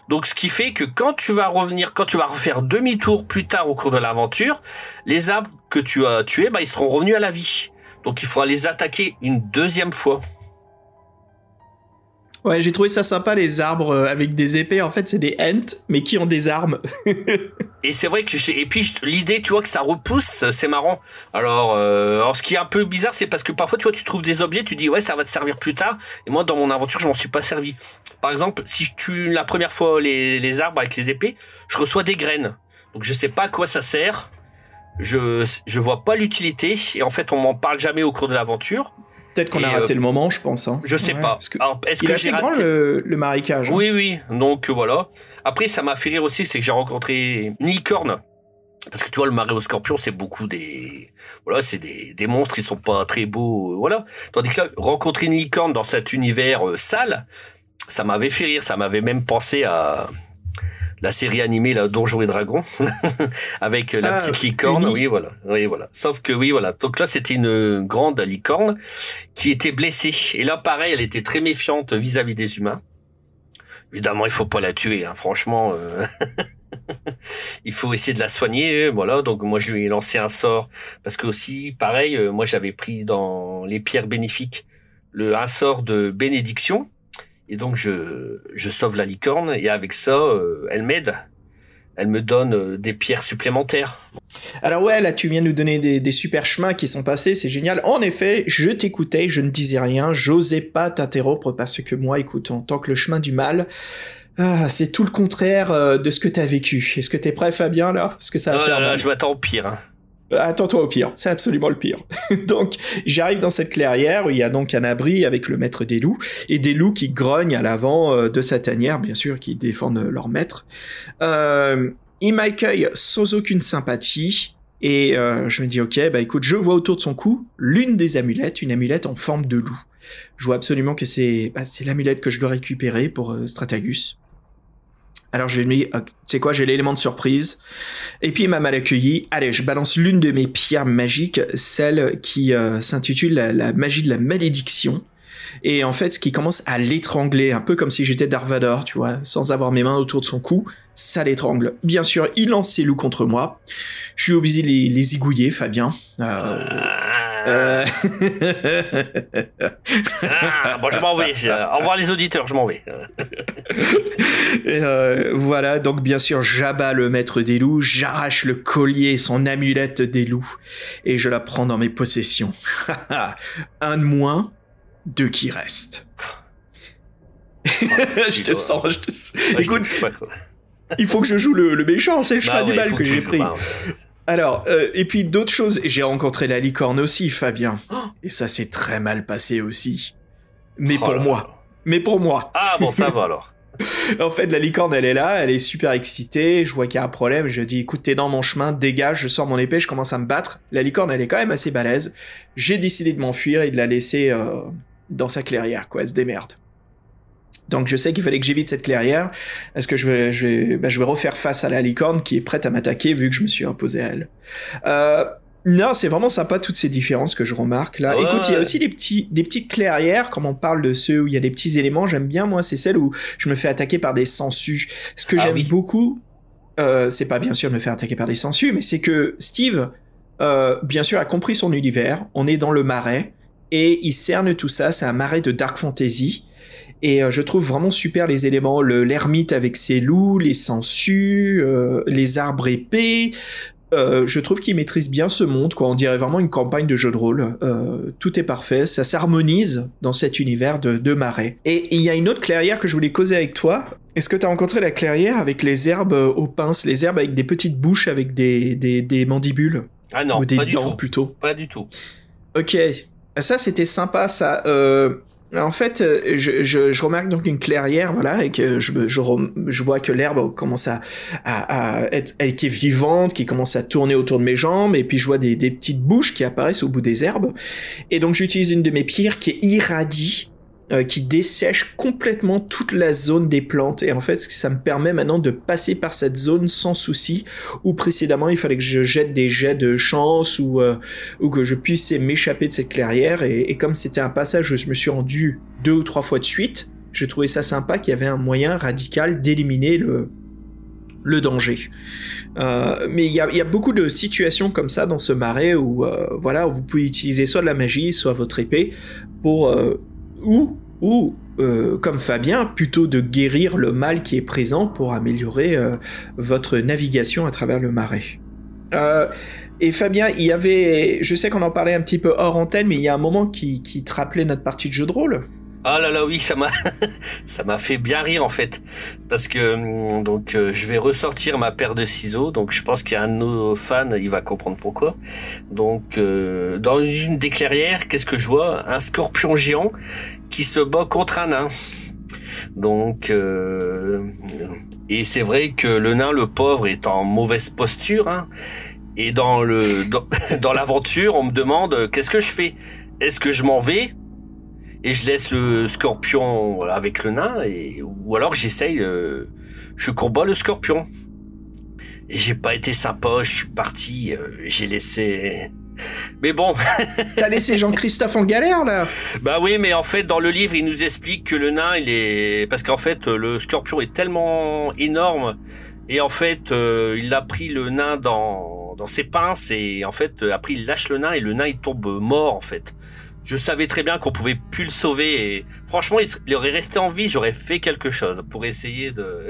Donc ce qui fait que quand tu vas revenir, quand tu vas refaire demi-tour plus tard au cours de l'aventure, les arbres que tu as tués, ben, ils seront revenus à la vie. Donc il faudra les attaquer une deuxième fois. Ouais, j'ai trouvé ça sympa les arbres euh, avec des épées. En fait, c'est des ents, mais qui ont des armes. *laughs* et c'est vrai que et puis l'idée, tu vois, que ça repousse, c'est marrant. Alors, euh, alors, ce qui est un peu bizarre, c'est parce que parfois, tu vois, tu trouves des objets, tu dis ouais, ça va te servir plus tard. Et moi, dans mon aventure, je m'en suis pas servi. Par exemple, si je tue la première fois les, les arbres avec les épées, je reçois des graines. Donc je sais pas à quoi ça sert je je vois pas l'utilité et en fait on m'en parle jamais au cours de l'aventure. Peut-être qu'on a raté euh, le moment, je pense. Hein. Je sais pas. est-ce que j'ai grand le, le marécage. Hein. Oui, oui. Donc voilà. Après, ça m'a fait rire aussi, c'est que j'ai rencontré une licorne. Parce que tu vois, le marais au scorpion, c'est beaucoup des, voilà, c'est des, des monstres qui sont pas très beaux, euh, voilà. Tandis que là, rencontrer une licorne dans cet univers euh, sale, ça m'avait fait rire, ça m'avait même pensé à, la série animée là Donjons et Dragons *laughs* avec la ah, petite licorne. oui voilà. Oui voilà. Sauf que oui voilà. Donc là c'était une grande licorne qui était blessée. Et là pareil elle était très méfiante vis-à-vis des humains. Évidemment il faut pas la tuer hein, franchement euh, *laughs* il faut essayer de la soigner voilà. Donc moi je lui ai lancé un sort. Parce que aussi pareil euh, moi j'avais pris dans les pierres bénéfiques le un sort de bénédiction et donc je, je sauve la licorne et avec ça, euh, elle m'aide elle me donne euh, des pierres supplémentaires. Alors ouais, là tu viens nous donner des, super chemins qui sont passés, c'est génial. En effet, je t'écoutais, je ne disais rien, j'osais pas t'interrompre parce que moi, écoute, en tant que le chemin du mal, ah, c'est tout le contraire euh, de ce que t'as vécu. Est-ce que t'es prêt, Fabien, là? Parce que ça va faire mal. Je m'attends au pire. Hein. Attends-toi au pire, c'est absolument le pire. *laughs* donc, j'arrive dans cette clairière où il y a donc un abri avec le maître des loups et des loups qui grognent à l'avant euh, de sa tanière, bien sûr, qui défendent leur maître. Euh, il m'accueille sans aucune sympathie et euh, je me dis ok, bah écoute, je vois autour de son cou l'une des amulettes, une amulette en forme de loup. Je vois absolument que c'est bah, l'amulette que je dois récupérer pour Stratagus. Alors je lui dis, tu sais quoi, j'ai l'élément de surprise. Et puis il m'a mal accueilli. Allez, je balance l'une de mes pierres magiques, celle qui euh, s'intitule la, magie de la malédiction. Et en fait, ce qui commence à l'étrangler, un peu comme si j'étais Darvador, tu vois, sans avoir mes mains autour de son cou, ça l'étrangle. Bien sûr, il lance ses loups contre moi. Je suis obligé de les, les Fabien. Euh, euh... ah, bon, je m'en vais. Au revoir les auditeurs, je m'en vais. *laughs* euh, voilà, donc bien sûr, j'abats le maître des loups, j'arrache le collier, son amulette des loups, et je la prends dans mes possessions. *laughs* Un de moins, deux qui restent. *laughs* je te sens, je te sens. Écoute, il faut que je joue le, méchant, c'est le chemin bah du mal que, j'ai pris. Alors, euh, et puis d'autres choses, j'ai rencontré la licorne aussi, Fabien. Et ça s'est très mal passé aussi. Mais oh pour moi. Mais pour moi. Ah bon, ça va *laughs* alors. en fait, la licorne, elle est là, elle est super excitée, je vois qu'il y a un problème, je dis écoute, t'es dans mon chemin, dégage, je sors mon épée, je commence à me battre. La licorne, elle est quand même assez balèze. J'ai décidé de m'enfuir et de la laisser euh, dans sa clairière, quoi, elle se démerde. Donc je sais qu'il fallait que j'évite cette clairière, parce que je vais, je, vais, bah, je vais refaire face à la licorne qui est prête à m'attaquer vu que je me suis imposé à elle. Euh, non, c'est vraiment sympa toutes ces différences que je remarque là. Écoute, il y a aussi des petits, des petites clairières, comme on parle de ceux où il y a des petits éléments. J'aime bien moi, c'est celle où je me fais attaquer par des sangsues. Ce que ah j'aime beaucoup, euh, c'est pas bien sûr de me faire attaquer par des sangsues, mais c'est que Steve, euh, bien sûr, a compris son univers. On est dans le marais et il cerne tout ça. C'est un marais de dark fantasy. Et euh, je trouve vraiment super les éléments, l'ermite avec ses loups, les sangsues, euh, les arbres épais. Euh, je trouve qu'il maîtrise bien ce monde, quoi. On dirait vraiment une campagne de jeu de rôle. tout est parfait, ça s'harmonise dans cet univers de, de marais. Et il y a une autre clairière que je voulais causer avec toi. Est-ce que tu as rencontré la clairière avec les herbes aux pinces, les herbes avec des petites bouches avec des, des, des mandibules? Ah non, Ou des pas dents du tout. plutôt? Pas du tout. Ok. Ça, c'était sympa, ça. Euh, en fait, euh, je, remarque donc une clairière, voilà, et que je, vois que l'herbe commence à, être, elle qui est vivante, qui commence à tourner autour de mes jambes, et puis je vois des, des petites bouches qui apparaissent au bout des herbes. Et donc j'utilise une de mes pierres qui est irradie, euh, qui dessèche complètement toute la zone des plantes. Et en fait, ça me permet maintenant de passer par cette zone sans souci, où précédemment il fallait que je jette des jets de chance ou, euh, ou que je puisse m'échapper de cette clairière. Et, comme c'était un passage où je me suis rendu deux ou trois fois de suite, j'ai trouvé ça sympa qu'il y avait un moyen radical d'éliminer le, le danger. Euh, mais il y a, beaucoup de situations comme ça dans ce marais où voilà, vous pouvez utiliser soit de la magie, soit votre épée pour ou, ou euh, comme Fabien, plutôt de guérir le mal qui est présent pour améliorer euh, votre navigation à travers le marais. Euh, et Fabien, il y avait, je sais qu'on en parlait un petit peu hors antenne, mais il y a un moment qui, qui te rappelait notre partie de jeu de rôle. Ah là là oui ça m'a *laughs* ça m'a fait bien rire en fait. Parce que hum, donc euh, je vais ressortir ma paire de ciseaux. Donc je pense qu'il y a un de nos fans il va comprendre pourquoi. Donc euh, dans une des clairières qu'est-ce que je vois? Un scorpion géant qui se bat contre un nain. Donc euh, et c'est vrai que le nain le pauvre est en mauvaise posture hein, et dans le dans, *laughs* dans l'aventure on me demande qu'est-ce que je fais? Est-ce que je m'en vais? Et je laisse le scorpion avec le nain et ou alors j'essaye euh, je combats le scorpion. Et j'ai pas été sympa je suis parti euh, j'ai laissé. Mais bon. *laughs* T'as laissé Jean-Christophe en galère là? Bah oui mais en fait dans le livre il nous explique que le nain il est parce qu'en fait le scorpion est tellement énorme et en fait euh, il a pris le nain dans dans ses pinces et en fait après il lâche le nain et le nain il tombe mort en fait je savais très bien qu'on pouvait plus le sauver et franchement, il, aurait resté en vie, j'aurais fait quelque chose pour essayer de.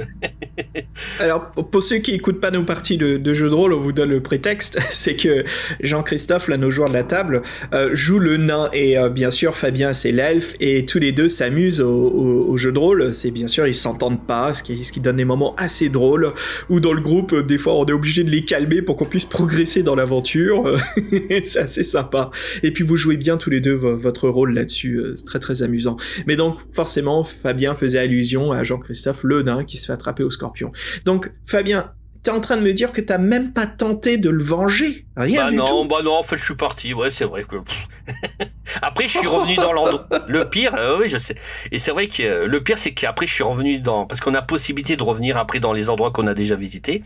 *laughs* Alors, pour ceux qui écoutent pas nos parties de, de jeux de rôle, on vous donne le prétexte, *laughs* c'est que Jean-Christophe, là, nos joueurs de la table, euh, joue le nain et euh, bien sûr Fabien c'est l'elfe et tous les deux s'amusent au, jeu de rôle. C'est bien sûr ils s'entendent pas, ce qui, ce qui donne des moments assez drôles. Ou dans le groupe, euh, des fois on est obligé de les calmer pour qu'on puisse progresser dans l'aventure. *laughs* c'est assez sympa. Et puis vous jouez bien tous les deux votre rôle là-dessus. Euh, c'est très très amusant. Mais donc forcément, Fabien faisait allusion à Jean-Christophe le nain qui se fait attraper au scorpion. Donc Fabien, t'es en train de me dire que t'as même pas tenté de le venger Rien bah du non, tout. Bah non, en fait, je suis parti. Ouais, c'est vrai que. *laughs* après, je suis *laughs* revenu dans l'endroit. Le pire, euh, oui, je sais. Et c'est vrai que euh, le pire, c'est qu'après, je suis revenu dans. Parce qu'on a possibilité de revenir après dans les endroits qu'on a déjà visités.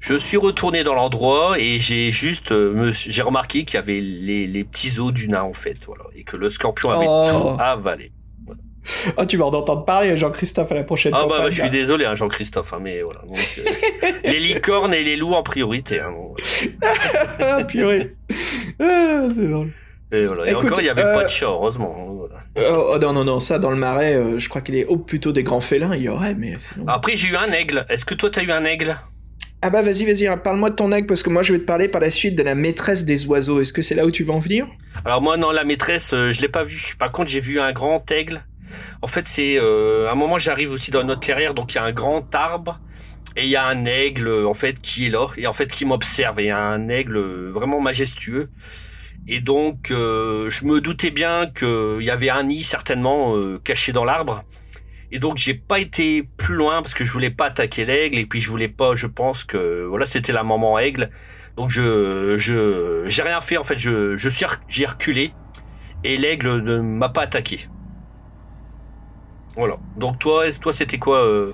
Je suis retourné dans l'endroit et j'ai juste. Euh, j'ai remarqué qu'il y avait les, les petits os du nain, en fait. Voilà. Et que le scorpion avait Oh. tout avalé. Oh, *laughs* tu vas en entendre parler, Jean-Christophe, à la prochaine Ah bah, bah, je suis désolé, hein, Jean-Christophe, hein, mais voilà. Donc, euh, *laughs* les licornes et les loups en priorité. Hein, bon, voilà. *laughs* ah, purée. Ah, c'est drôle. Et, voilà. Et Écoute, encore, il n'y avait euh, pas de chat, heureusement. voilà. Oh, oh, non, non, non, ça dans le marais, euh, je crois qu'il est oh, plutôt des grands félins, il y aurait, mais sinon. Après, j'ai eu un aigle. Est-ce que toi, t'as eu un aigle? Ah bah vas-y, vas-y, parle-moi de ton aigle, parce que moi je vais te parler par la suite de la maîtresse des oiseaux. Est-ce que c'est là où tu vas en venir? Alors moi, non, la maîtresse, euh, je l'ai pas vue. Par contre, j'ai vu un grand aigle. En fait, c'est euh, à un moment, j'arrive aussi dans notre clairière, donc il y a un grand arbre et il y a un aigle en fait qui est là et en fait qui m'observe. Et il y a un aigle euh, vraiment majestueux. Et donc, euh, je me doutais bien qu'il y avait un nid certainement caché dans l'arbre. Et donc, j'ai pas été plus loin parce que je voulais pas attaquer l'aigle et puis je voulais pas. Je pense que voilà, c'était la maman aigle. Donc, je, je, j'ai rien fait en fait. Je, je suis, j'ai reculé et l'aigle ne m'a pas attaqué. Voilà. Donc toi, toi, c'était quoi euh,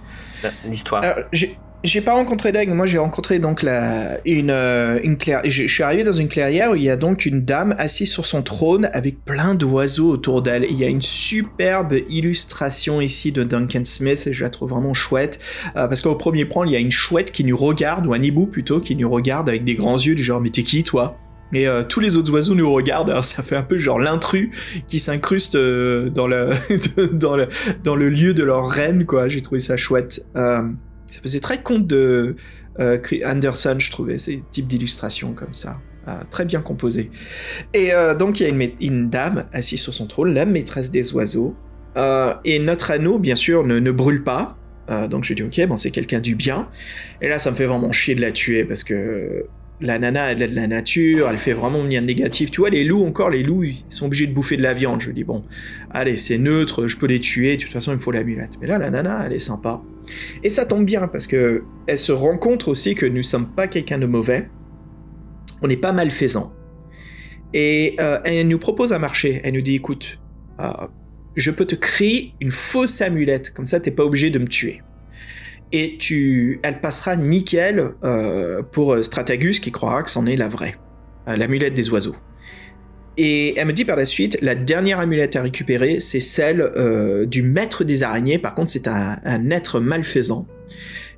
l'histoire? J'ai- pas rencontré d'aigle, moi j'ai rencontré donc la, une, euh, une. Je, je suis arrivé dans une clairière où il y a donc une dame assise sur son trône avec plein d'oiseaux autour d'elle. Il y a une superbe illustration ici de Duncan Smith, et je la trouve vraiment chouette. euh, parce qu'au premier plan, il y a une chouette qui nous regarde, ou un hibou plutôt, qui nous regarde avec des grands yeux du genre Mais t'es qui toi? Et euh, tous les autres oiseaux nous regardent, alors ça fait un peu genre l'intrus qui s'incruste euh, dans, le, *laughs* dans, le, dans le lieu de leur reine, quoi. J'ai trouvé ça chouette. Euh, ça faisait très conte de Anderson, je trouvais, ces types d'illustrations comme ça. Très bien composé. Et donc il y a une, dame assise sur son trône, la maîtresse des oiseaux. Et notre anneau, bien sûr, ne, ne brûle pas. Donc je dis ok, bon c'est quelqu'un du bien. Et là ça me fait vraiment chier de la tuer parce que la nana elle est de la nature, elle fait vraiment bien négatif. Tu vois les loups encore, les loups ils sont obligés de bouffer de la viande. Je dis bon, allez c'est neutre, je peux les tuer. De toute façon il me faut l'amulette. Mais là la nana elle est sympa. Et ça tombe bien parce que elle se rend compte aussi que nous sommes pas quelqu'un de mauvais. On n'est pas malfaisant. Et euh, elle nous propose un marché. Elle nous dit écoute, euh, je peux te créer une fausse amulette, comme ça t'es pas obligé de me tuer. Et tu, elle passera nickel euh, pour euh, Stratagus qui croira que c'en est la vraie, euh, l'amulette des oiseaux. Et elle me dit par la suite, la dernière amulette à récupérer, c'est celle du maître des araignées. Par contre, c'est un, être malfaisant.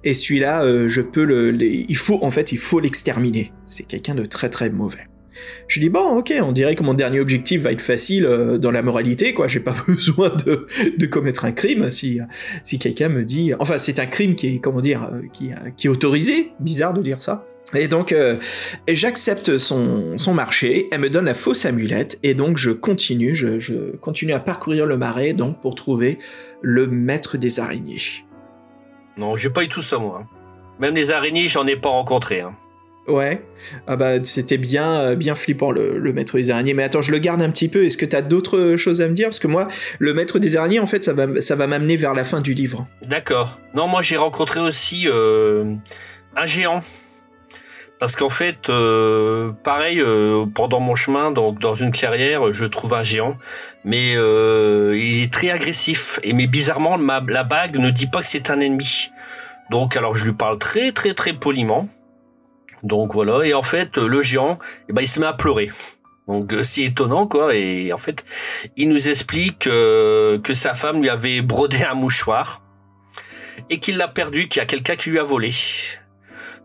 Et celui-là, je peux le, il faut en fait, il faut l'exterminer. C'est quelqu'un de très très mauvais. Je dis bon, ok, on dirait que mon dernier objectif va être facile euh, dans la moralité, quoi. J'ai pas *laughs* besoin de, commettre un crime si si quelqu'un me dit, enfin, c'est un crime qui est comment dire, euh, qui, euh, qui est autorisé. Bizarre de dire ça. Et donc, j'accepte son, son marché, elle me donne la fausse amulette, et donc je continue, je, je continue à parcourir le marais, donc pour trouver le maître des araignées. Non, j'ai pas eu tout ça moi. hein. Même les araignées, j'en ai pas rencontré. hein. Ouais, ah bah c'était bien, euh, bien flippant le, maître des araignées. Mais attends, je le garde un petit peu. Est-ce que t'as d'autres choses à me dire? Parce que moi, le maître des araignées, en fait, ça va, m'amener vers la fin du livre. D'accord. Non, moi j'ai rencontré aussi euh, un géant. Parce qu'en fait, euh, pareil, euh, pendant mon chemin, dans une clairière, je trouve un géant, mais euh, il est très agressif. Et mais bizarrement, la bague ne dit pas que c'est un ennemi. Donc, alors je lui parle très très très poliment. Donc voilà. Et en fait, le géant, eh ben, il se met à pleurer. Donc euh, c'est étonnant quoi. Et en fait, il nous explique euh, que sa femme lui avait brodé un mouchoir et qu'il l'a perdu, qu'il y a quelqu'un qui lui a volé.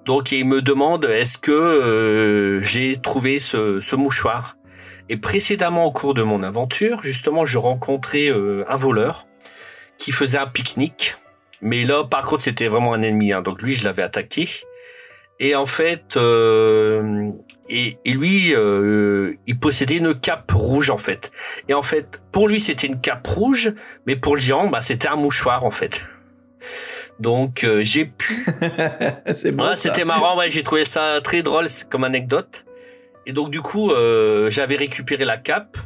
Donc il me demande est-ce que euh, j'ai trouvé ce, ce mouchoir? Et précédemment au cours de mon aventure, justement, je rencontrais un voleur qui faisait un pique-nique. Mais là, par contre, c'était vraiment un ennemi. Hein. Donc lui, je l'avais attaqué. Et en fait, euh, et, lui, euh, il possédait une cape rouge en fait. Et en fait, pour lui, c'était une cape rouge, mais pour le géant, bah, c'était un mouchoir en fait. Donc euh, j'ai pu. *laughs* c'est bon, c'était marrant. Ouais, j'ai trouvé ça très drôle comme anecdote. Et donc du coup, euh, j'avais récupéré la cape.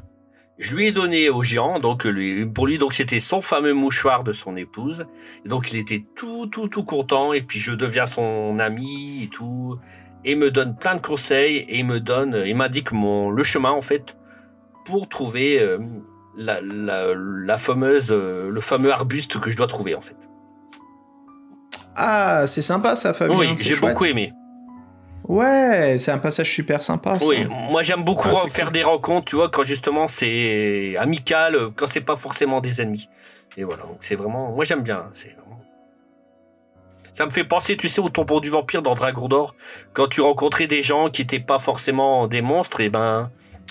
Je lui ai donné au géant, donc lui, pour lui, donc c'était son fameux mouchoir de son épouse. Et donc il était tout, tout, tout content. Et puis je deviens son ami et tout, et me donne plein de conseils et il me donne, il m'indique mon le chemin en fait pour trouver euh, la, la, la, fameuse, le fameux arbuste que je dois trouver en fait. Ah, c'est sympa ça, Fabien. Oui, j'ai beaucoup aimé. Ouais, c'est un passage super sympa. Oui, moi j'aime beaucoup faire des rencontres, tu vois, quand justement c'est amical, quand c'est pas forcément des ennemis. Et voilà, donc c'est vraiment, moi j'aime bien. C'est ça me fait penser, tu sais, au tombeau du vampire dans Dragon d'Or, quand tu rencontrais des gens qui étaient pas forcément des monstres, et ben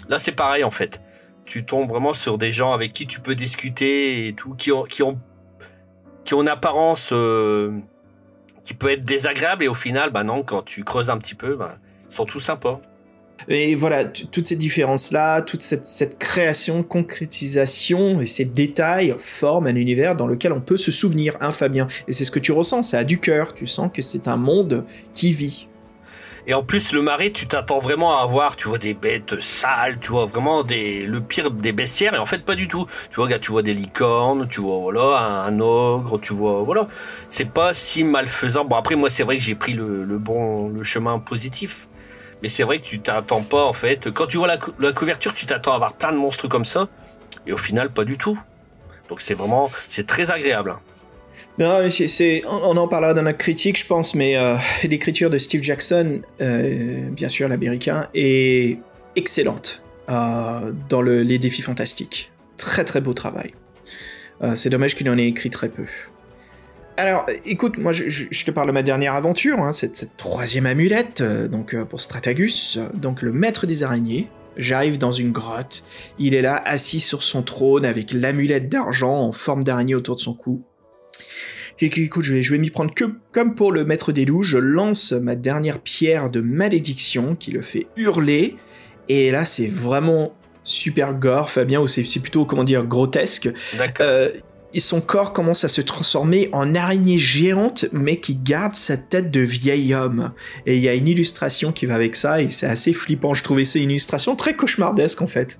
là c'est pareil en fait. Tu tombes vraiment sur des gens avec qui tu peux discuter et tout, qui ont qui ont qui ont une apparence euh, qui peut être désagréable et au final, bah non, quand tu creuses un petit peu, bah, ils sont tous sympas. Et voilà, toutes ces différences-là, toute cette, création, concrétisation et ces détails forment un univers dans lequel on peut se souvenir, hein Fabien Et c'est ce que tu ressens, ça a du cœur, tu sens que c'est un monde qui vit. Et en plus, le marais, tu t'attends vraiment à avoir, tu vois, des bêtes sales, tu vois, vraiment le pire des bestiaires. Et en fait, pas du tout. Tu vois, tu vois des licornes, tu vois, voilà, un, ogre, tu vois, voilà. C'est pas si malfaisant. Bon, après, moi, c'est vrai que j'ai pris le, bon, le chemin positif. Mais c'est vrai que tu t'attends pas, en fait. Quand tu vois la, la couverture, tu t'attends à avoir plein de monstres comme ça. Et au final, pas du tout. Donc c'est vraiment, c'est très agréable. Non, c'est, on en parlera dans notre critique, je pense, mais euh, l'écriture de Steve Jackson, euh, bien sûr l'américain, est excellente euh, dans les défis fantastiques. Très très beau travail. c'est dommage qu'il en ait écrit très peu. Alors, écoute, moi je, te parle de ma dernière aventure, hein, cette, cette, troisième amulette, donc pour Stratagus, donc le maître des araignées. J'arrive dans une grotte, il est là assis sur son trône avec l'amulette d'argent en forme d'araignée autour de son cou. Écoute, je vais, je vais m'y prendre que comme pour le maître des loups, je lance ma dernière pierre de malédiction qui le fait hurler. Et là, c'est vraiment super gore, Fabien, ou c'est plutôt, comment dire, grotesque. Euh, et son corps commence à se transformer en araignée géante, mais qui garde sa tête de vieil homme. Et il y a une illustration qui va avec ça, et c'est assez flippant. Je trouvais ça une illustration très cauchemardesque, en fait.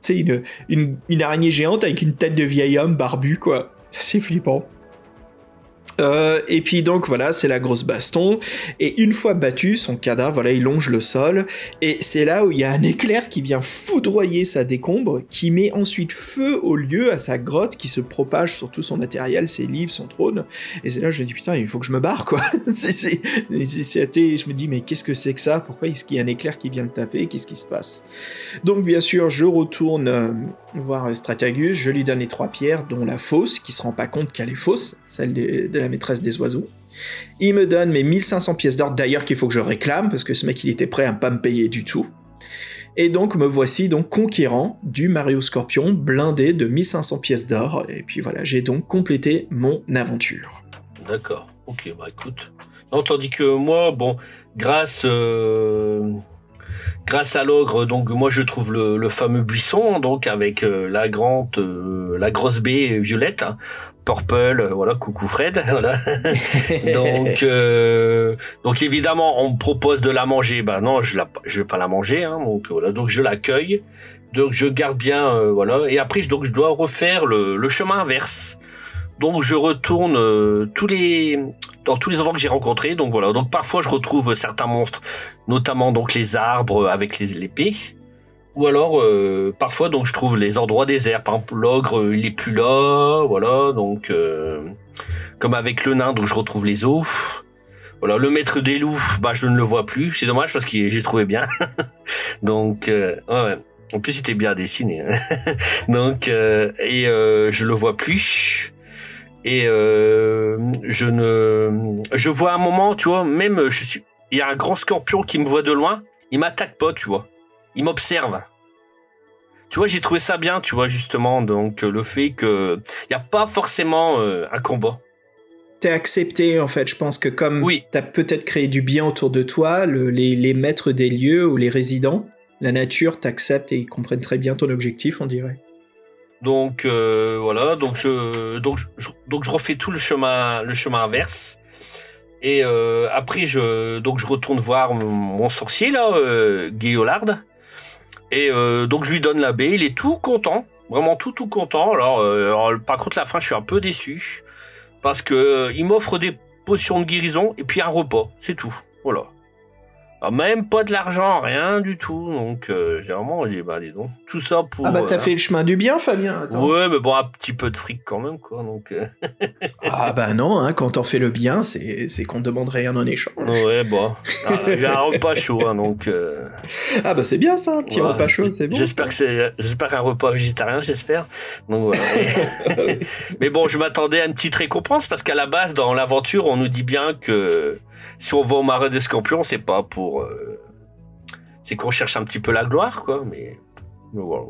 C'est une, une, une araignée géante avec une tête de vieil homme barbu, quoi. C'est flippant. Euh, et puis donc voilà, c'est la grosse baston. Et une fois battu, son cadavre, voilà, il longe le sol. Et c'est là où il y a un éclair qui vient foudroyer sa décombre, qui met ensuite feu au lieu, à sa grotte, qui se propage sur tout son matériel, ses livres, son trône. Et c'est là je me dis putain, il faut que je me barre quoi. *laughs* c'est, je me dis mais qu'est-ce que c'est que ça? Pourquoi est-ce qu'il y a un éclair qui vient le taper? Qu'est-ce qui se passe? Donc bien sûr, je retourne euh, voir Stratagus, je lui donne les trois pierres, dont la fausse, qui se rend pas compte qu'elle est fausse, celle de, la maîtresse des oiseaux. Il me donne mes 1500 pièces d'or, d'ailleurs qu'il faut que je réclame, parce que ce mec il était prêt à pas me payer du tout. Et donc me voici donc conquérant du Mario Scorpion, blindé de 1500 pièces d'or, et puis voilà, j'ai donc complété mon aventure. D'accord, ok, bah écoute. Tandis que moi, bon, grâce... Euh, grâce à l'ogre, donc moi je trouve le, fameux buisson, donc avec euh, la grande, euh, la grosse baie violette, hein, purple, euh, voilà, coucou Fred, *laughs* voilà. *laughs* donc, donc évidemment on me propose de la manger, bah non, je la, je vais pas la manger, hein, donc voilà, donc je l'accueille, donc je garde bien, voilà, et après donc je dois refaire le, le chemin inverse. Donc je retourne euh, tous les dans tous les endroits que j'ai rencontrés. Donc voilà. Donc parfois je retrouve certains monstres, notamment donc les arbres avec les l'épée. Ou alors euh, parfois donc je trouve les endroits déserts. Par exemple l'ogre il est plus là. Voilà donc euh, comme avec le nain donc je retrouve les eaux. Voilà le maître des loups bah je ne le vois plus. C'est dommage parce que j'ai trouvé bien. *laughs* donc ouais. En plus, c'était bien dessiné. Hein. *laughs* Donc, et je le vois plus et euh, je ne je vois un moment tu vois même je suis il y a un grand scorpion qui me voit de loin il m'attaque pas tu vois il m'observe tu vois, j'ai trouvé ça bien, tu vois, justement. Donc, le fait que il n'y a pas forcément un combat. T'es accepté, en fait. Je pense que comme oui. t'as peut-être créé du bien autour de toi, les, les maîtres des lieux ou les résidents, la nature t'accepte et ils comprennent très bien ton objectif, on dirait. Donc euh, voilà, donc je donc je, donc je refais tout le chemin le chemin inverse. Et euh, après je donc je retourne voir mon, sorcier là, euh, Et euh, donc je lui donne la baie, il est tout content, vraiment tout tout content. Alors, alors, par contre la fin je suis un peu déçu parce que il m'offre des potions de guérison et puis un repas, c'est tout. Voilà. Ah, même pas de l'argent, rien du tout. Donc, euh, j'ai vraiment bah, dis donc, tout ça pour. Ah, bah, t'as euh, fait le chemin du bien, Fabien. Ouais, mais bon, un petit peu de fric quand même, quoi. Donc, euh. *laughs* ah, bah non, hein, quand on fait le bien, c'est, c'est qu'on demande rien en échange. Ouais, bon. Ah, j'ai un repas chaud, hein, donc. Ah, bah, c'est bien ça, un petit repas chaud, c'est bon. J'espère que c'est, j'espère un repas végétarien, j'espère. Donc, voilà. *laughs* mais bon, je m'attendais à une petite récompense parce qu'à la base, dans l'aventure, on nous dit bien que si on va au marais des scorpions, c'est pas pour. Euh, c'est qu'on cherche un petit peu la gloire, quoi, mais. voilà,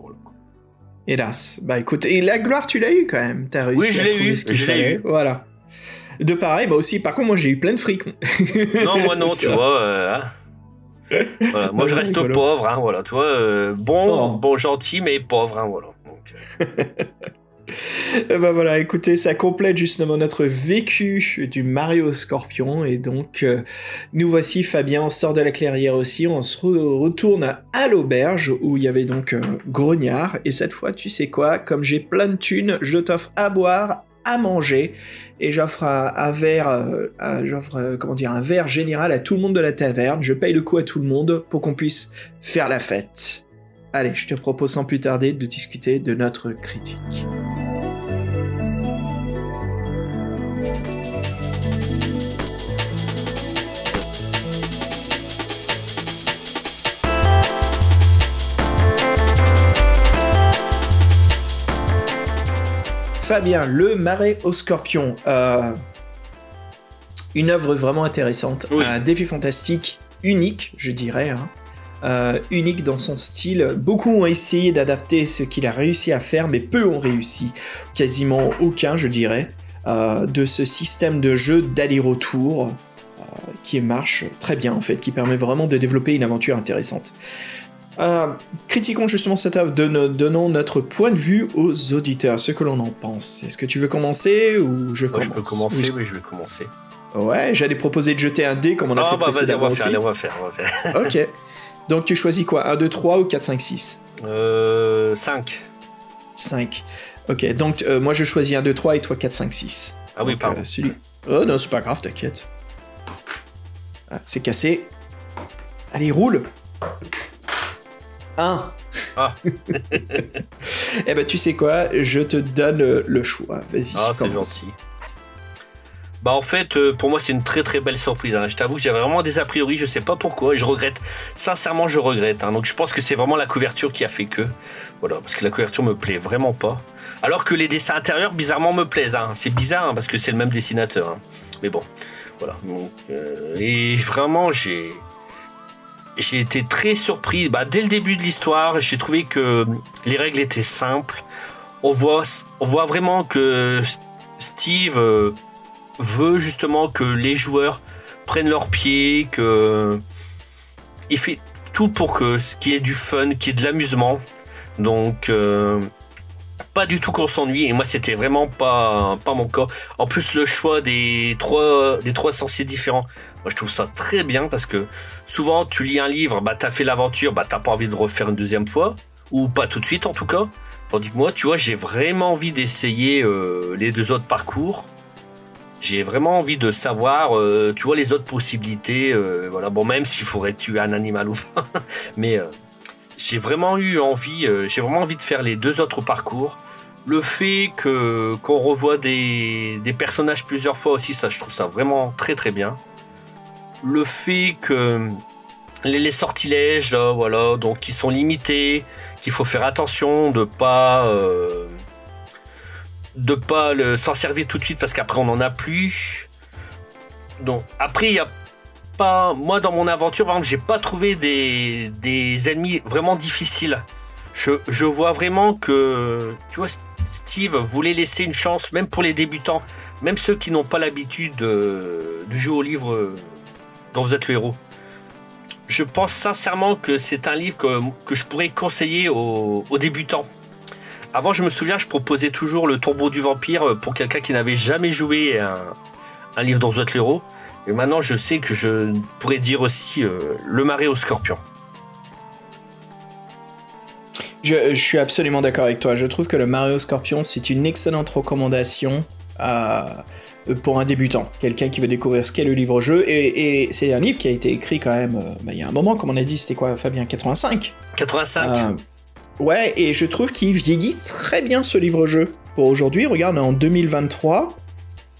Hélas. Bah écoute, et la gloire, tu l'as eu quand même. T'as réussi oui, je à trouver eu, ce qu'il fallait. Voilà. De pareil, bah aussi, par contre, moi j'ai eu plein de fric. non, moi non, *laughs* tu vois. Euh, hein. voilà. Moi je reste pauvre, hein, voilà, tu vois. Euh, bon, oh. bon, gentil, mais pauvre, hein, voilà. Donc, *laughs* *laughs* et ben voilà, écoutez, ça complète justement notre vécu du Mario Scorpion. Et donc, euh, nous voici, Fabien, on sort de la clairière aussi. On se retourne à l'auberge où il y avait donc euh, Grognard. Et cette fois, tu sais quoi Comme j'ai plein de thunes, je t'offre à boire, à manger. Et j'offre un, verre, euh, j'offre, comment dire, un verre général à tout le monde de la taverne. Je paye le coup à tout le monde pour qu'on puisse faire la fête. Allez, je te propose sans plus tarder de discuter de notre critique. Fabien, Le Marais au Scorpion. Euh, une œuvre vraiment intéressante. Un défi fantastique unique, je dirais. Hein. Euh, unique dans son style. Beaucoup ont essayé d'adapter ce qu'il a réussi à faire, mais peu ont réussi. Quasiment aucun, je dirais. Euh, de ce système de jeu d'aller-retour qui marche très bien en fait, qui permet vraiment de développer une aventure intéressante. Euh, critiquons justement cette œuvre, donnons notre point de vue aux auditeurs, ce que l'on en pense. Est-ce que tu veux commencer ou je commence Je peux commencer, oui, je vais commencer. Ouais, j'allais proposer de jeter un dé comme on a ah, fait bah, précédemment on va, faire, on va faire, on va faire. ok. *laughs* Donc tu choisis quoi? 1, 2, 3 ou 4, 5, 6 Euh... 5. 5. Ok, donc euh, moi je choisis 1, 2, 3 et toi 4, 5, 6. Ah oui, pardon. Euh, celui... Oh non, c'est pas grave, t'inquiète. Ah, c'est cassé. Allez, roule 1. Ah. *laughs* *laughs* eh ben, tu sais quoi? Je te donne le choix. Vas-y. Ah, c'est gentil. Bah en fait, euh, pour moi, c'est une très très belle surprise. Hein. Je t'avoue que j'avais vraiment des a priori, je sais pas pourquoi, et je regrette. Sincèrement, je regrette. Hein. Donc je pense que c'est vraiment la couverture qui a fait que. Voilà, parce que la couverture me plaît vraiment pas. Alors que les dessins intérieurs, bizarrement, me plaisent. Hein. C'est bizarre, parce que c'est le même dessinateur. Mais bon, voilà. Euh, et vraiment, j'ai j'ai été très surpris. Bah, dès le début de l'histoire, j'ai trouvé que les règles étaient simples. On voit, on voit vraiment que Steve euh, veut justement que les joueurs prennent leurs pieds, que il fait tout pour que qu'il y ait du fun, qu'il y ait de l'amusement. Donc euh, pas du tout qu'on s'ennuie et moi c'était vraiment pas pas mon cas. En plus le choix des trois des trois sorciers différents, moi je trouve ça très bien parce que souvent tu lis un livre, bah t'as fait l'aventure, bah t'as pas envie de refaire une deuxième fois ou pas tout de suite en tout cas. Tandis que moi, tu vois, j'ai vraiment envie d'essayer euh, les deux autres parcours. J'ai vraiment envie de savoir, euh, tu vois, les autres possibilités. Euh, voilà, bon, même s'il faudrait tuer un animal ou pas, *laughs* mais j'ai vraiment eu envie, j'ai vraiment envie de faire les deux autres parcours. Le fait que qu'on revoit des, des personnages plusieurs fois aussi, ça, je trouve ça vraiment très très bien le fait que les, sortilèges, voilà, donc qui sont limités, qu'il faut faire attention de pas euh, de pas s'en servir tout de suite parce qu'après on n'en a plus. Donc après il y a pas moi dans mon aventure par exemple j'ai pas trouvé des, des ennemis vraiment difficiles Je, vois vraiment que, tu vois, Steve voulait laisser une chance, même pour les débutants, même ceux qui n'ont pas l'habitude de, de, jouer au livre dont vous êtes le héros. Je pense sincèrement que c'est un livre que, que, je pourrais conseiller aux, débutants. Avant, je me souviens, je proposais toujours le tombeau du vampire pour quelqu'un qui n'avait jamais joué un, un livre dont vous êtes le héros. Et maintenant, je sais que je pourrais dire aussi euh, le marais au scorpion. Je, je, suis absolument d'accord avec toi. Je trouve que le Mario Scorpion, c'est une excellente recommandation à, pour un débutant, quelqu'un qui veut découvrir ce qu'est le livre-jeu. Et, et c'est un livre qui a été écrit quand même, euh, bah, il y a un moment, comme on a dit, c'était quoi, Fabien 85 85 euh, Ouais, et je trouve qu'il vieillit très bien ce livre-jeu. Pour aujourd'hui, regarde, en 2023,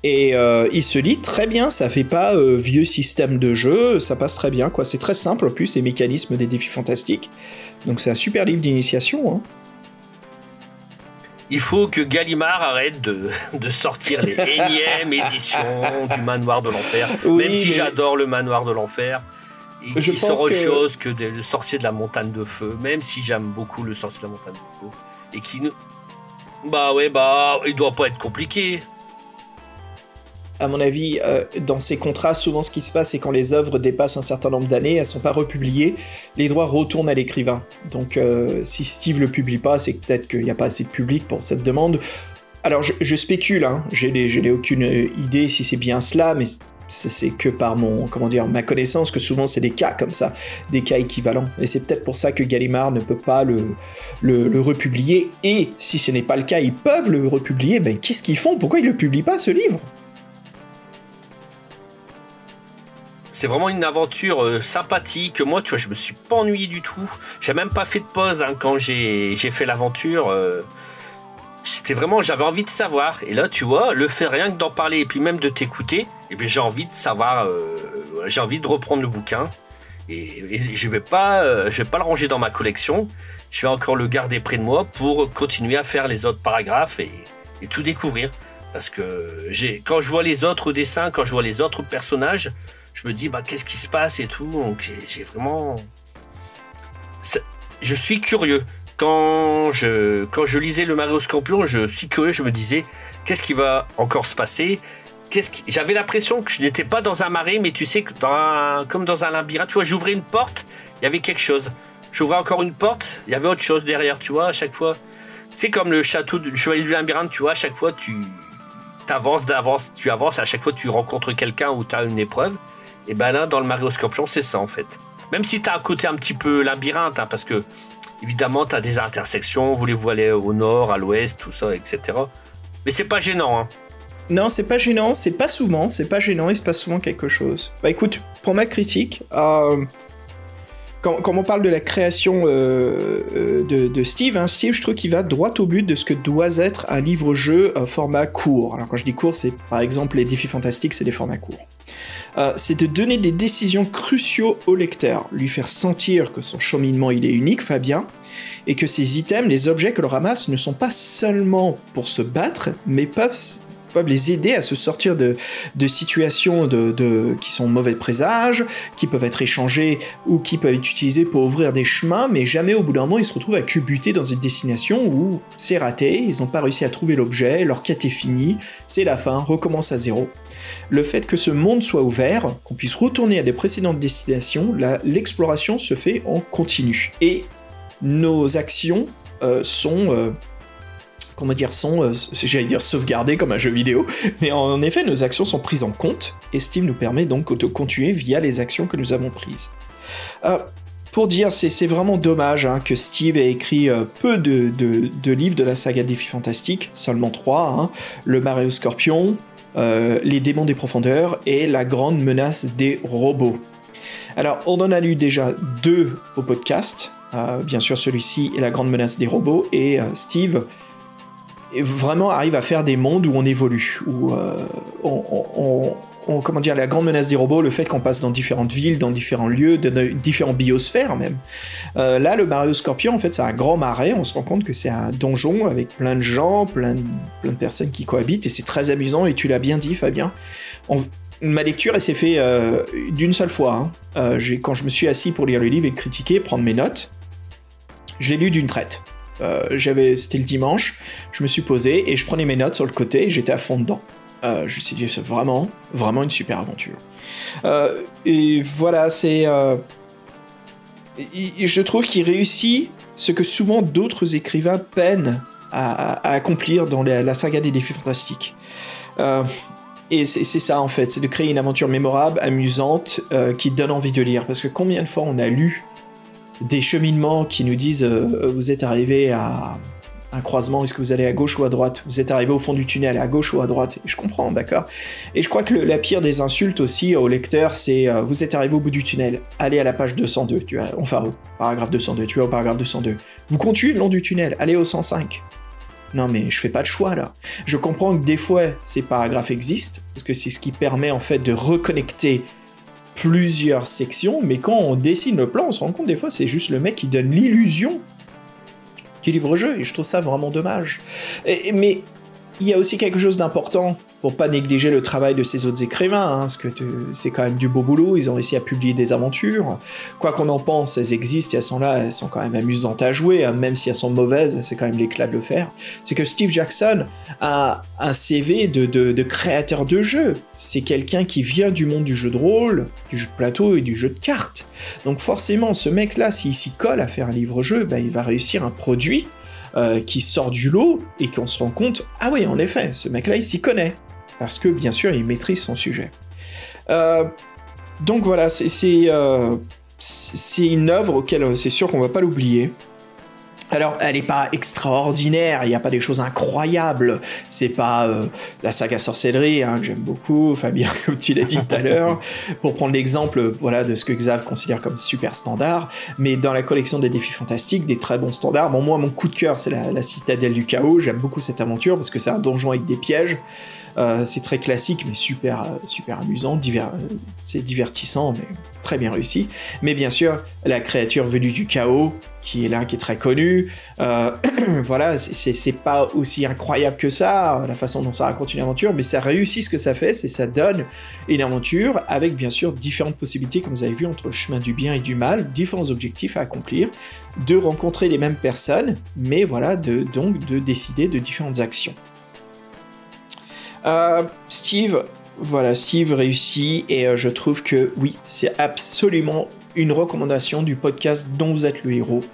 et euh, il se lit très bien, ça fait pas euh, vieux système de jeu, ça passe très bien, quoi. C'est très simple en plus, les mécanismes des défis fantastiques. Donc c'est un super livre d'initiation. Hein. Il faut que Gallimard arrête de, *laughs* de sortir les énièmes éditions du Manoir de l'Enfer. Oui, même si mais... j'adore le Manoir de l'Enfer, il, il sort autre que... chose que le Sorcier de la Montagne de Feu, même si j'aime beaucoup le Sorcier de la Montagne de Feu. Et qui ne... Bah ouais, bah, il doit pas être compliqué à mon avis, euh, dans ces contrats, souvent ce qui se passe, c'est quand les œuvres dépassent un certain nombre d'années, elles sont pas republiées, les droits retournent à l'écrivain. Donc euh, si Steve le publie pas, c'est peut-être qu'il n'y a pas assez de public pour cette demande. Alors je, je spécule, hein, je n'ai aucune idée si c'est bien cela, mais c'est que par mon comment dire ma connaissance que souvent c'est des cas comme ça, des cas équivalents. Et c'est peut-être pour ça que Gallimard ne peut pas le, republier. Et si ce n'est pas le cas, ils peuvent le republier. Ben qu'est-ce qu'ils font? Pourquoi ils le publient pas ce livre? C'est vraiment une aventure euh, sympathique. Moi, tu vois, je me suis pas ennuyé du tout. J'ai même pas fait de pause hein, quand j'ai fait l'aventure. Euh, C'était vraiment, j'avais envie de savoir. Et là, tu vois, le fait rien que d'en parler et puis même de t'écouter, eh bien j'ai envie de savoir. Euh, j'ai envie de reprendre le bouquin. Et, je vais pas, euh, je vais pas le ranger dans ma collection. Je vais encore le garder près de moi pour continuer à faire les autres paragraphes et, et tout découvrir. Parce que j'ai, quand je vois les autres dessins, quand je vois les autres personnages, je me dis bah qu'est-ce qui se passe et tout donc j'ai vraiment je suis curieux quand je quand je lisais le Mario Scorpion je suis je me disais qu'est-ce qui va encore se passer? Qui... j'avais l'impression que je n'étais pas dans un marais mais tu sais que dans un... comme dans un labyrinthe. Tu vois j'ouvrais une porte il y avait quelque chose. J'ouvrais encore une porte il y avait autre chose derrière tu vois à chaque fois. Tu sais comme le château du chevalier du labyrinthe tu vois à chaque fois tu avances d'avance tu avances à chaque fois tu rencontres quelqu'un ou tu as une épreuve. Et ben là, dans le Mario Scorpion, c'est ça en fait. Même si tu as un côté un petit peu labyrinthe, hein, parce que évidemment, tu as des intersections, voulez-vous aller au nord, à l'ouest, tout ça, etc. Mais c'est pas gênant. Hein. Non, c'est pas gênant, c'est pas souvent, c'est pas gênant, il se passe souvent quelque chose. Bah écoute, pour ma critique, euh, quand, on parle de la création euh, euh, de, de, Steve, hein, Steve, je trouve qu'il va droit au but de ce que doit être un livre-jeu format court. Alors quand je dis court, c'est par exemple les défis fantastiques, c'est des formats courts. Euh, c'est de donner des décisions cruciaux au lecteur, lui faire sentir que son cheminement il est unique, Fabien, et que ces items, les objets que l'on ramasse, ne sont pas seulement pour se battre, mais peuvent, les aider à se sortir de, situations qui sont mauvais présages, qui peuvent être échangés ou qui peuvent être utilisés pour ouvrir des chemins, mais jamais au bout d'un moment ils se retrouvent à cubuter dans une destination où c'est raté, ils n'ont pas réussi à trouver l'objet, leur quête est finie, c'est la fin, recommence à zéro le fait que ce monde soit ouvert, qu'on puisse retourner à des précédentes destinations, l'exploration se fait en continu. Et nos actions euh, sont... Euh, comment dire, sont, euh, j'allais dire sauvegardées comme un jeu vidéo, mais en, effet, nos actions sont prises en compte, et Steam nous permet donc de continuer via les actions que nous avons prises. Pour dire, c'est vraiment dommage hein, que Steve ait écrit peu de, livres de la saga Défi Fantastique, seulement trois, hein, le Mario Scorpion, euh, les démons des profondeurs et la grande menace des robots. Alors, on en a lu déjà deux au podcast, euh, bien sûr celui-ci et la grande menace des robots, et euh, Steve vraiment arrive à faire des mondes où on évolue, où on, on, comment dire, la grande menace des robots, le fait qu'on passe dans différentes villes, dans différents lieux, de différents biosphères même. Euh, là, le Mario Scorpion, en fait, c'est un grand marais, on se rend compte que c'est un donjon avec plein de gens, plein de, personnes qui cohabitent, et c'est très amusant, et tu l'as bien dit, Fabien. Ma lecture, elle s'est faite euh, d'une seule fois. Hein. Euh, quand je me suis assis pour lire le livre et le critiquer, prendre mes notes, Je l'ai lu d'une traite. C'était le dimanche, je me suis posé et je prenais mes notes sur le côté et j'étais à fond dedans. Euh, je dit, c'est vraiment, vraiment une super aventure. Euh, et voilà, c'est. je trouve qu'il réussit ce que souvent d'autres écrivains peinent à, accomplir dans la, saga des défis fantastiques. et c'est ça en fait, c'est de créer une aventure mémorable, amusante, qui donne envie de lire. Parce que combien de fois on a lu des cheminements qui nous disent euh, vous êtes arrivé à un croisement, est-ce que vous allez à gauche ou à droite? Vous êtes arrivé au fond du tunnel, à gauche ou à droite? Et je comprends, d'accord Et je crois que la pire des insultes aussi au lecteur, c'est euh, vous êtes arrivé au bout du tunnel, allez à la page 202, tu vois, enfin au paragraphe 202, tu vas au paragraphe 202. Vous continuez le long du tunnel, allez au 105. Non mais je fais pas de choix là. Je comprends que des fois ces paragraphes existent, parce que c'est ce qui permet en fait de reconnecter plusieurs sections, mais quand on dessine le plan, on se rend compte des fois c'est juste le mec qui donne l'illusion du livre-jeu, et je trouve ça vraiment dommage. mais il y a aussi quelque chose d'important pour pas négliger le travail de ces autres écrivains, hein, parce que c'est quand même du beau boulot, ils ont réussi à publier des aventures. Quoi qu'on en pense, elles existent, elles sont là, elles sont quand même amusantes à jouer, hein, même si elles sont mauvaises, c'est quand même l'éclat de le faire. C'est que Steve Jackson a un CV de, créateur de jeu. C'est quelqu'un qui vient du monde du jeu de rôle, du jeu de plateau et du jeu de cartes. Donc forcément, ce mec-là, s'il s'y colle à faire un livre-jeu, ben, il va réussir un produit euh, qui sort du lot et qu'on se rend compte, ah oui, en effet, ce mec-là, il s'y connaît parce que bien sûr il maîtrise son sujet. Euh, donc voilà, euh, c'est une œuvre auquel c'est sûr qu'on va pas l'oublier. Alors, elle n'est pas extraordinaire, il n'y a pas des choses incroyables. C'est pas euh, la saga sorcellerie hein, que j'aime beaucoup, Fabien, *laughs* comme tu l'as dit tout à l'heure, pour prendre l'exemple voilà, de ce que Xav considère comme super standard. Mais dans la collection des défis fantastiques, des très bons standards. Bon, moi, mon coup de cœur, c'est la, citadelle du chaos. J'aime beaucoup cette aventure parce que c'est un donjon avec des pièges. Euh, c'est très classique, mais super, euh, super amusant. Euh, c'est divertissant, mais très bien réussi. Mais bien sûr, la créature venue du chaos, qui est là, qui est très connue. *clears throat* voilà, c'est pas aussi incroyable que ça, la façon dont ça raconte une aventure, mais ça réussit ce que ça fait, c'est ça donne une aventure avec bien sûr différentes possibilités, comme vous avez vu, entre le chemin du bien et du mal, différents objectifs à accomplir, de rencontrer les mêmes personnes, mais voilà, de, donc de décider de différentes actions. Euh, Steve, voilà, Steve réussit et euh, je trouve que oui, c'est absolument une recommandation du podcast dont vous êtes le héros.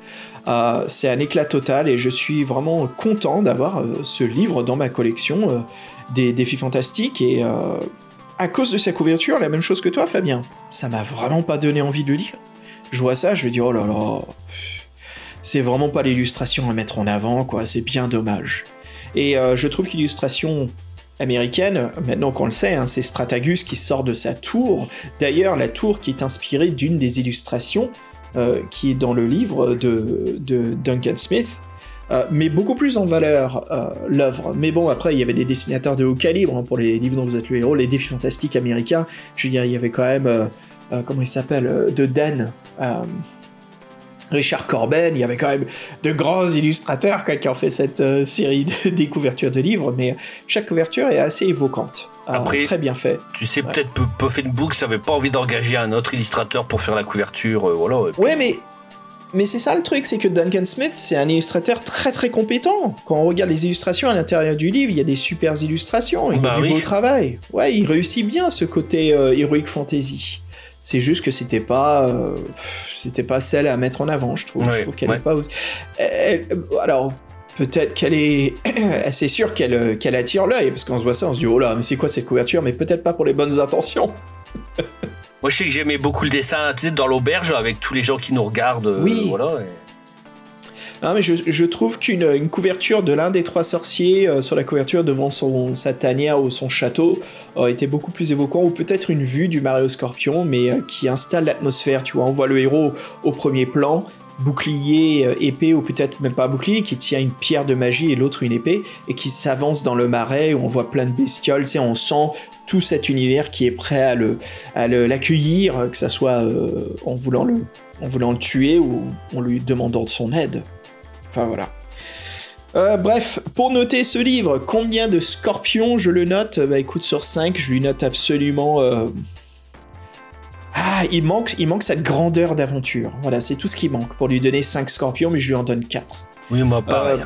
Euh, c'est un éclat total et je suis vraiment content d'avoir ce livre dans ma collection des défis fantastiques et à cause de sa couverture, la même chose que toi Fabien, ça m'a vraiment pas donné envie de lire. Je vois ça, je vais dire oh là là, c'est vraiment pas l'illustration à mettre en avant quoi, c'est bien dommage. Et je trouve qu'illustration américaine, maintenant qu'on le sait, hein, c'est Stratagus qui sort de sa tour. D'ailleurs, la tour qui est inspirée d'une des illustrations euh, qui est dans le livre de, Duncan Smith. Euh, mais beaucoup plus en valeur euh, l'œuvre. Mais bon, après, il y avait des dessinateurs de haut calibre hein, pour les livres dont vous êtes le héros, les défis fantastiques américains. Je veux dire, il y avait quand même, comment il s'appelle, de Dan. Richard Corben, il y avait quand même de grands illustrateurs qui ont fait cette euh, série de, *laughs* des couvertures de livres, mais chaque couverture est assez évoquante. Euh, Après, très bien fait. Tu sais, peut-être Puff Books n'avait pas envie d'engager un autre illustrateur pour faire la couverture, euh, voilà. Ouais, mais mais c'est ça le truc, c'est que Duncan Smith, c'est un illustrateur très très compétent. Quand on regarde les illustrations à l'intérieur du livre, il y a des super illustrations, il y a bah du beau travail. Ouais, il réussit bien ce côté Heroic Fantasy. C'est juste que c'était pas, euh, c'était pas celle à mettre en avant, je trouve. je trouve qu'elle est pas. alors peut-être qu'elle est, *clears throat* c'est sûr qu'elle, qu'elle attire l'œil parce qu'on se voit ça, on se dit oh là, mais c'est quoi cette couverture? Mais peut-être pas pour les bonnes intentions. *laughs* Moi, je sais que j'aimais beaucoup le dessin, tu sais, dans l'auberge avec tous les gens qui nous regardent. Euh, oui. voilà. Non, mais je, trouve qu'une couverture de l'un des trois sorciers euh, sur la couverture devant son, sa tanière ou son château aurait été beaucoup plus évoquant, ou peut-être une vue du Mario Scorpion, mais euh, qui installe l'atmosphère. Tu vois, on voit le héros au premier plan, bouclier, euh, épée, ou peut-être même pas bouclier, qui tient une pierre de magie et l'autre une épée, et qui s'avance dans le marais où on voit plein de bestioles. Tu sais, on sent tout cet univers qui est prêt à le à l'accueillir, que ça soit en voulant le en voulant le tuer ou en lui demandant de son aide. Enfin voilà. Euh, bref, pour noter ce livre, combien de scorpions je le note? Bah écoute, sur 5, je lui note absolument... Euh, Ah, il manque, il manque cette grandeur d'aventure. Voilà, c'est tout ce qui manque pour lui donner 5 scorpions, mais je lui en donne 4. Oui, moi, pareil. Euh,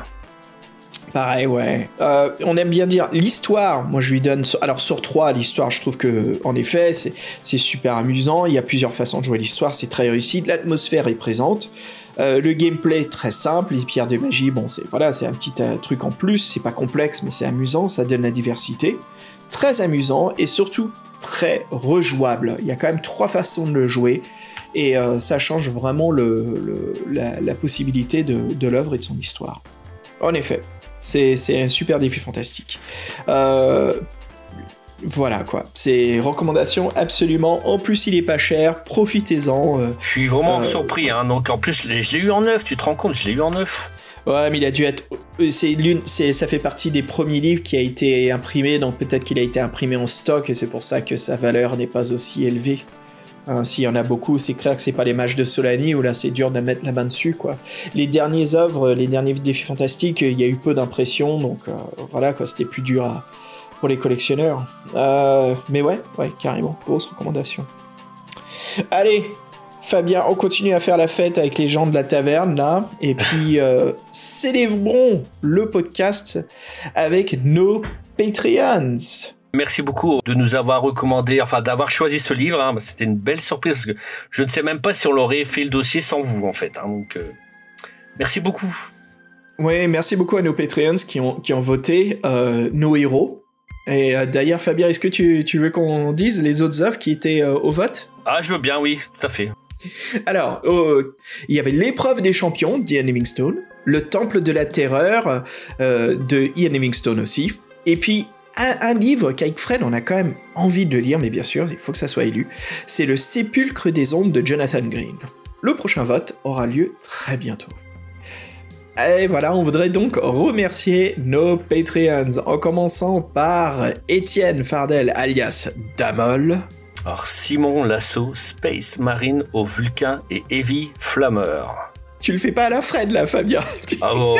pareil, ouais. Euh, on aime bien dire l'histoire. Moi, je lui donne. Alors, sur 3, l'histoire, je trouve que, en effet, c'est super amusant. Il y a plusieurs façons de jouer l'histoire. C'est très réussi. L'atmosphère est présente. Euh, le gameplay très simple, les pierres de magie, bon c'est voilà, c'est un petit truc en plus, c'est pas complexe mais c'est amusant, ça donne la diversité. Très amusant et surtout très rejouable. Il y a quand même trois façons de le jouer et euh, ça change vraiment la, possibilité de, l'œuvre et de son histoire. En effet, c'est un super défi fantastique. Euh, voilà quoi, c'est recommandation absolument. En plus, il est pas cher, profitez-en. Euh, je suis vraiment surpris, hein. donc en plus, je l'ai eu en neuf, tu te rends compte, je l'ai eu en neuf. Ouais, mais il a dû être. C'est l'une, c'est, ça fait partie des premiers livres qui a été imprimé, donc peut-être qu'il a été imprimé en stock et c'est pour ça que sa valeur n'est pas aussi élevée. Hein, S'il y en a beaucoup, c'est clair que c'est pas les matchs de Solani où là c'est dur de mettre la main dessus quoi. Les dernières œuvres, les derniers défis fantastiques, il y a eu peu d'impression, donc euh, voilà quoi, c'était plus dur pour les collectionneurs. Euh, mais ouais, ouais, carrément, grosse recommandation. Allez, Fabien, on continue à faire la fête avec les gens de la taverne là, et puis *laughs* euh, célébrons le podcast avec nos Patreons. Merci beaucoup de nous avoir recommandé, enfin d'avoir choisi ce livre. Hein. C'était une belle surprise parce que je ne sais même pas si on l'aurait fait le dossier sans vous en fait. Hein. Donc euh, merci beaucoup. Oui, merci beaucoup à nos Patreons qui ont, qui ont voté euh, nos héros. Et d'ailleurs, Fabien, est-ce que tu, tu veux qu'on dise les autres œuvres qui étaient au vote? Ah, je veux bien, oui, tout à fait. Alors, il y avait l'épreuve des champions d'Ian Livingstone, le temple de la terreur euh, de Ian Livingstone aussi, et puis un, livre qu'avec Fred on a quand même envie de lire, mais bien sûr, il faut que ça soit élu, c'est Le sépulcre des ondes de Jonathan Green. Le prochain vote aura lieu très bientôt. Et voilà, on voudrait donc remercier nos Patreons, en commençant par Étienne Fardel alias Damol, alors Simon Lasso, Space Marine au Vulcain et Heavy Flammer. Tu le fais pas à la Fred là, Fabien. *laughs* Ah bon,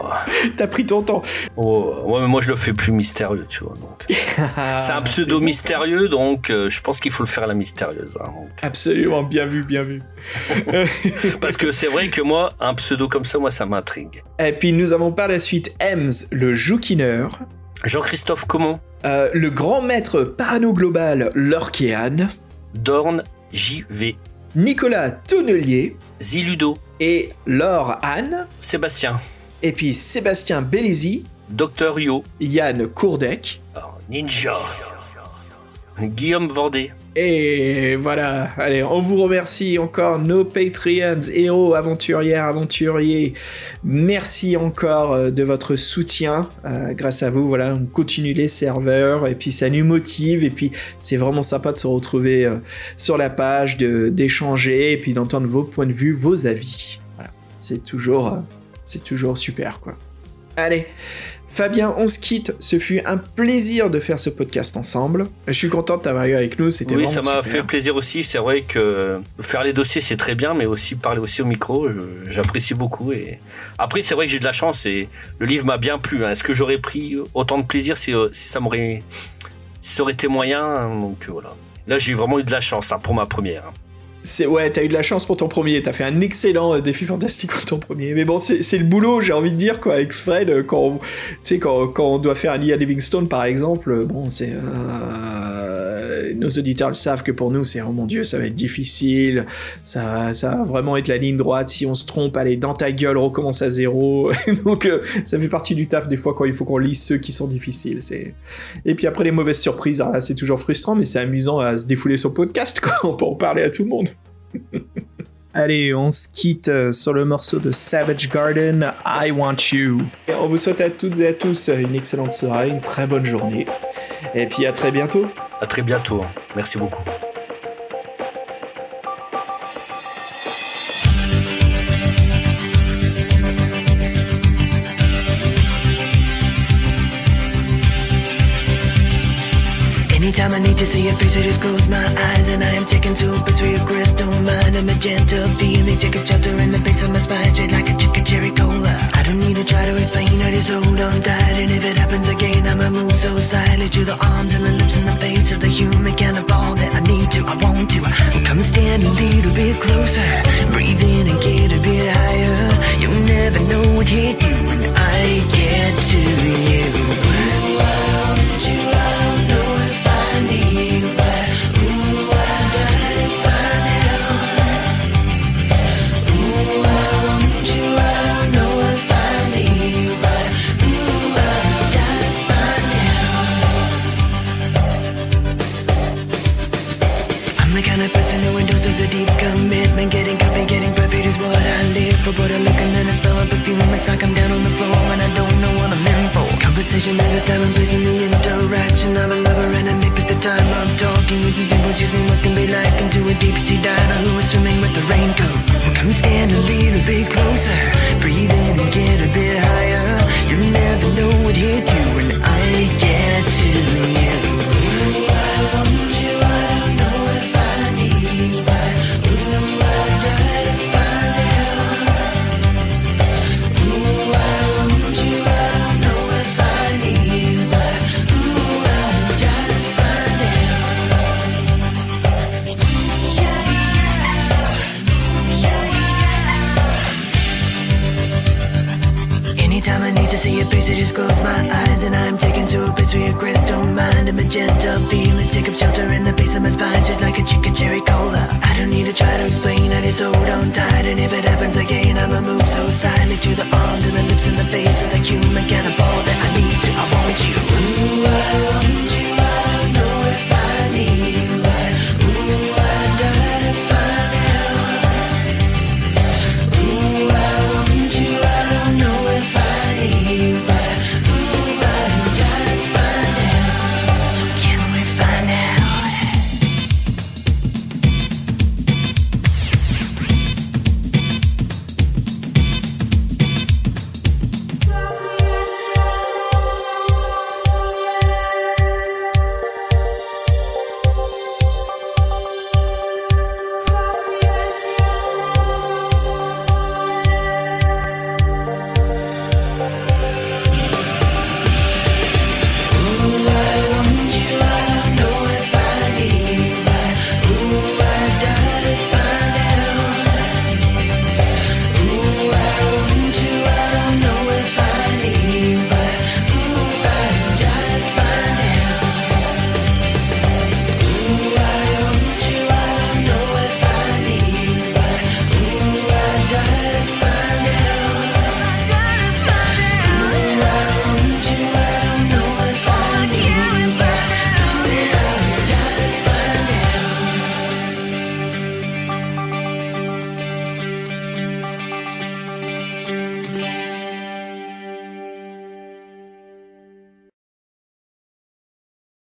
*laughs* T'as pris ton temps. Oh, ouais, mais moi je le fais plus mystérieux, tu vois. *laughs* c'est un pseudo mystérieux, donc euh, je pense qu'il faut le faire à la mystérieuse. Hein, Absolument, bien vu, bien vu. Parce que c'est vrai que moi, un pseudo comme ça, moi, ça m'intrigue. Et puis nous avons par la suite Ems, le joukineur. Jean-Christophe Comont. Euh, le grand maître parano global Lorkéan. Dorn JV. Nicolas Tonnelier. Ziludo. Et Laure Anne. Sébastien. Et puis Sébastien Bélézy. Docteur Yo. Yann Courdec. Ninja. Guillaume Vordé. Et voilà, allez, on vous remercie encore, nos Patreons, héros, aventurières, aventuriers. Merci encore euh, de votre soutien. Euh, grâce à vous, voilà, on continue les serveurs et puis ça nous motive. Et puis c'est vraiment sympa de se retrouver euh, sur la page, d'échanger et puis d'entendre vos points de vue, vos avis. Voilà, c'est toujours, c'est toujours super, quoi. Allez, Fabien, on se quitte. Ce fut un plaisir de faire ce podcast ensemble. Je suis content de t'avoir eu avec nous. C'était oui, ça m'a fait plaisir aussi. C'est vrai que faire les dossiers c'est très bien, mais aussi parler aussi au micro, j'apprécie beaucoup. Et après, c'est vrai que j'ai de la chance et le livre m'a bien plu. Hein. Est-ce que j'aurais pris autant de plaisir si, euh, ça m'aurait, ça aurait été moyen? Donc voilà. Là, j'ai vraiment eu de la chance hein, pour ma première. Ouais, t'as eu de la chance pour ton premier, t'as fait un excellent euh, défi fantastique pour ton premier. Mais bon, c'est le boulot, j'ai envie de dire quoi, avec Fred, euh, quand on, quand, quand on doit faire un lit à Livingstone par exemple, euh, bon, c'est nos auditeurs le savent que pour nous, c'est oh mon dieu, ça va être difficile, ça, ça va vraiment être la ligne droite. Si on se trompe, allez dans ta gueule, recommence à zéro. *laughs* Donc ça fait partie du taf des fois quand il faut qu'on lise ceux qui sont difficiles. C'est et puis après les mauvaises surprises, là c'est toujours frustrant, mais c'est amusant à se défouler sur podcast quoi, *laughs* on peut en parler à tout le monde. *laughs* Allez, on se quitte euh, sur le morceau de Savage Garden, I Want You. On vous souhaite à toutes et à tous une excellente soirée, une très bonne journée. Et puis à très bientôt. À très bientôt. Hein. Merci beaucoup. Anytime I need to see your face, I just close my eyes And I am taken to a place where your crystal mind A magenta feeling, take a shelter in the base of my spine Straight like a chicken cherry cola I don't need to try to explain, I just hold on tight And if it happens again, I'ma move so slightly To the arms and the lips and the face of the human Can't all that I need to, I want to I'm coming stand a little bit closer. Breathe in and get a bit higher. You'll never know what hit you when I get to you.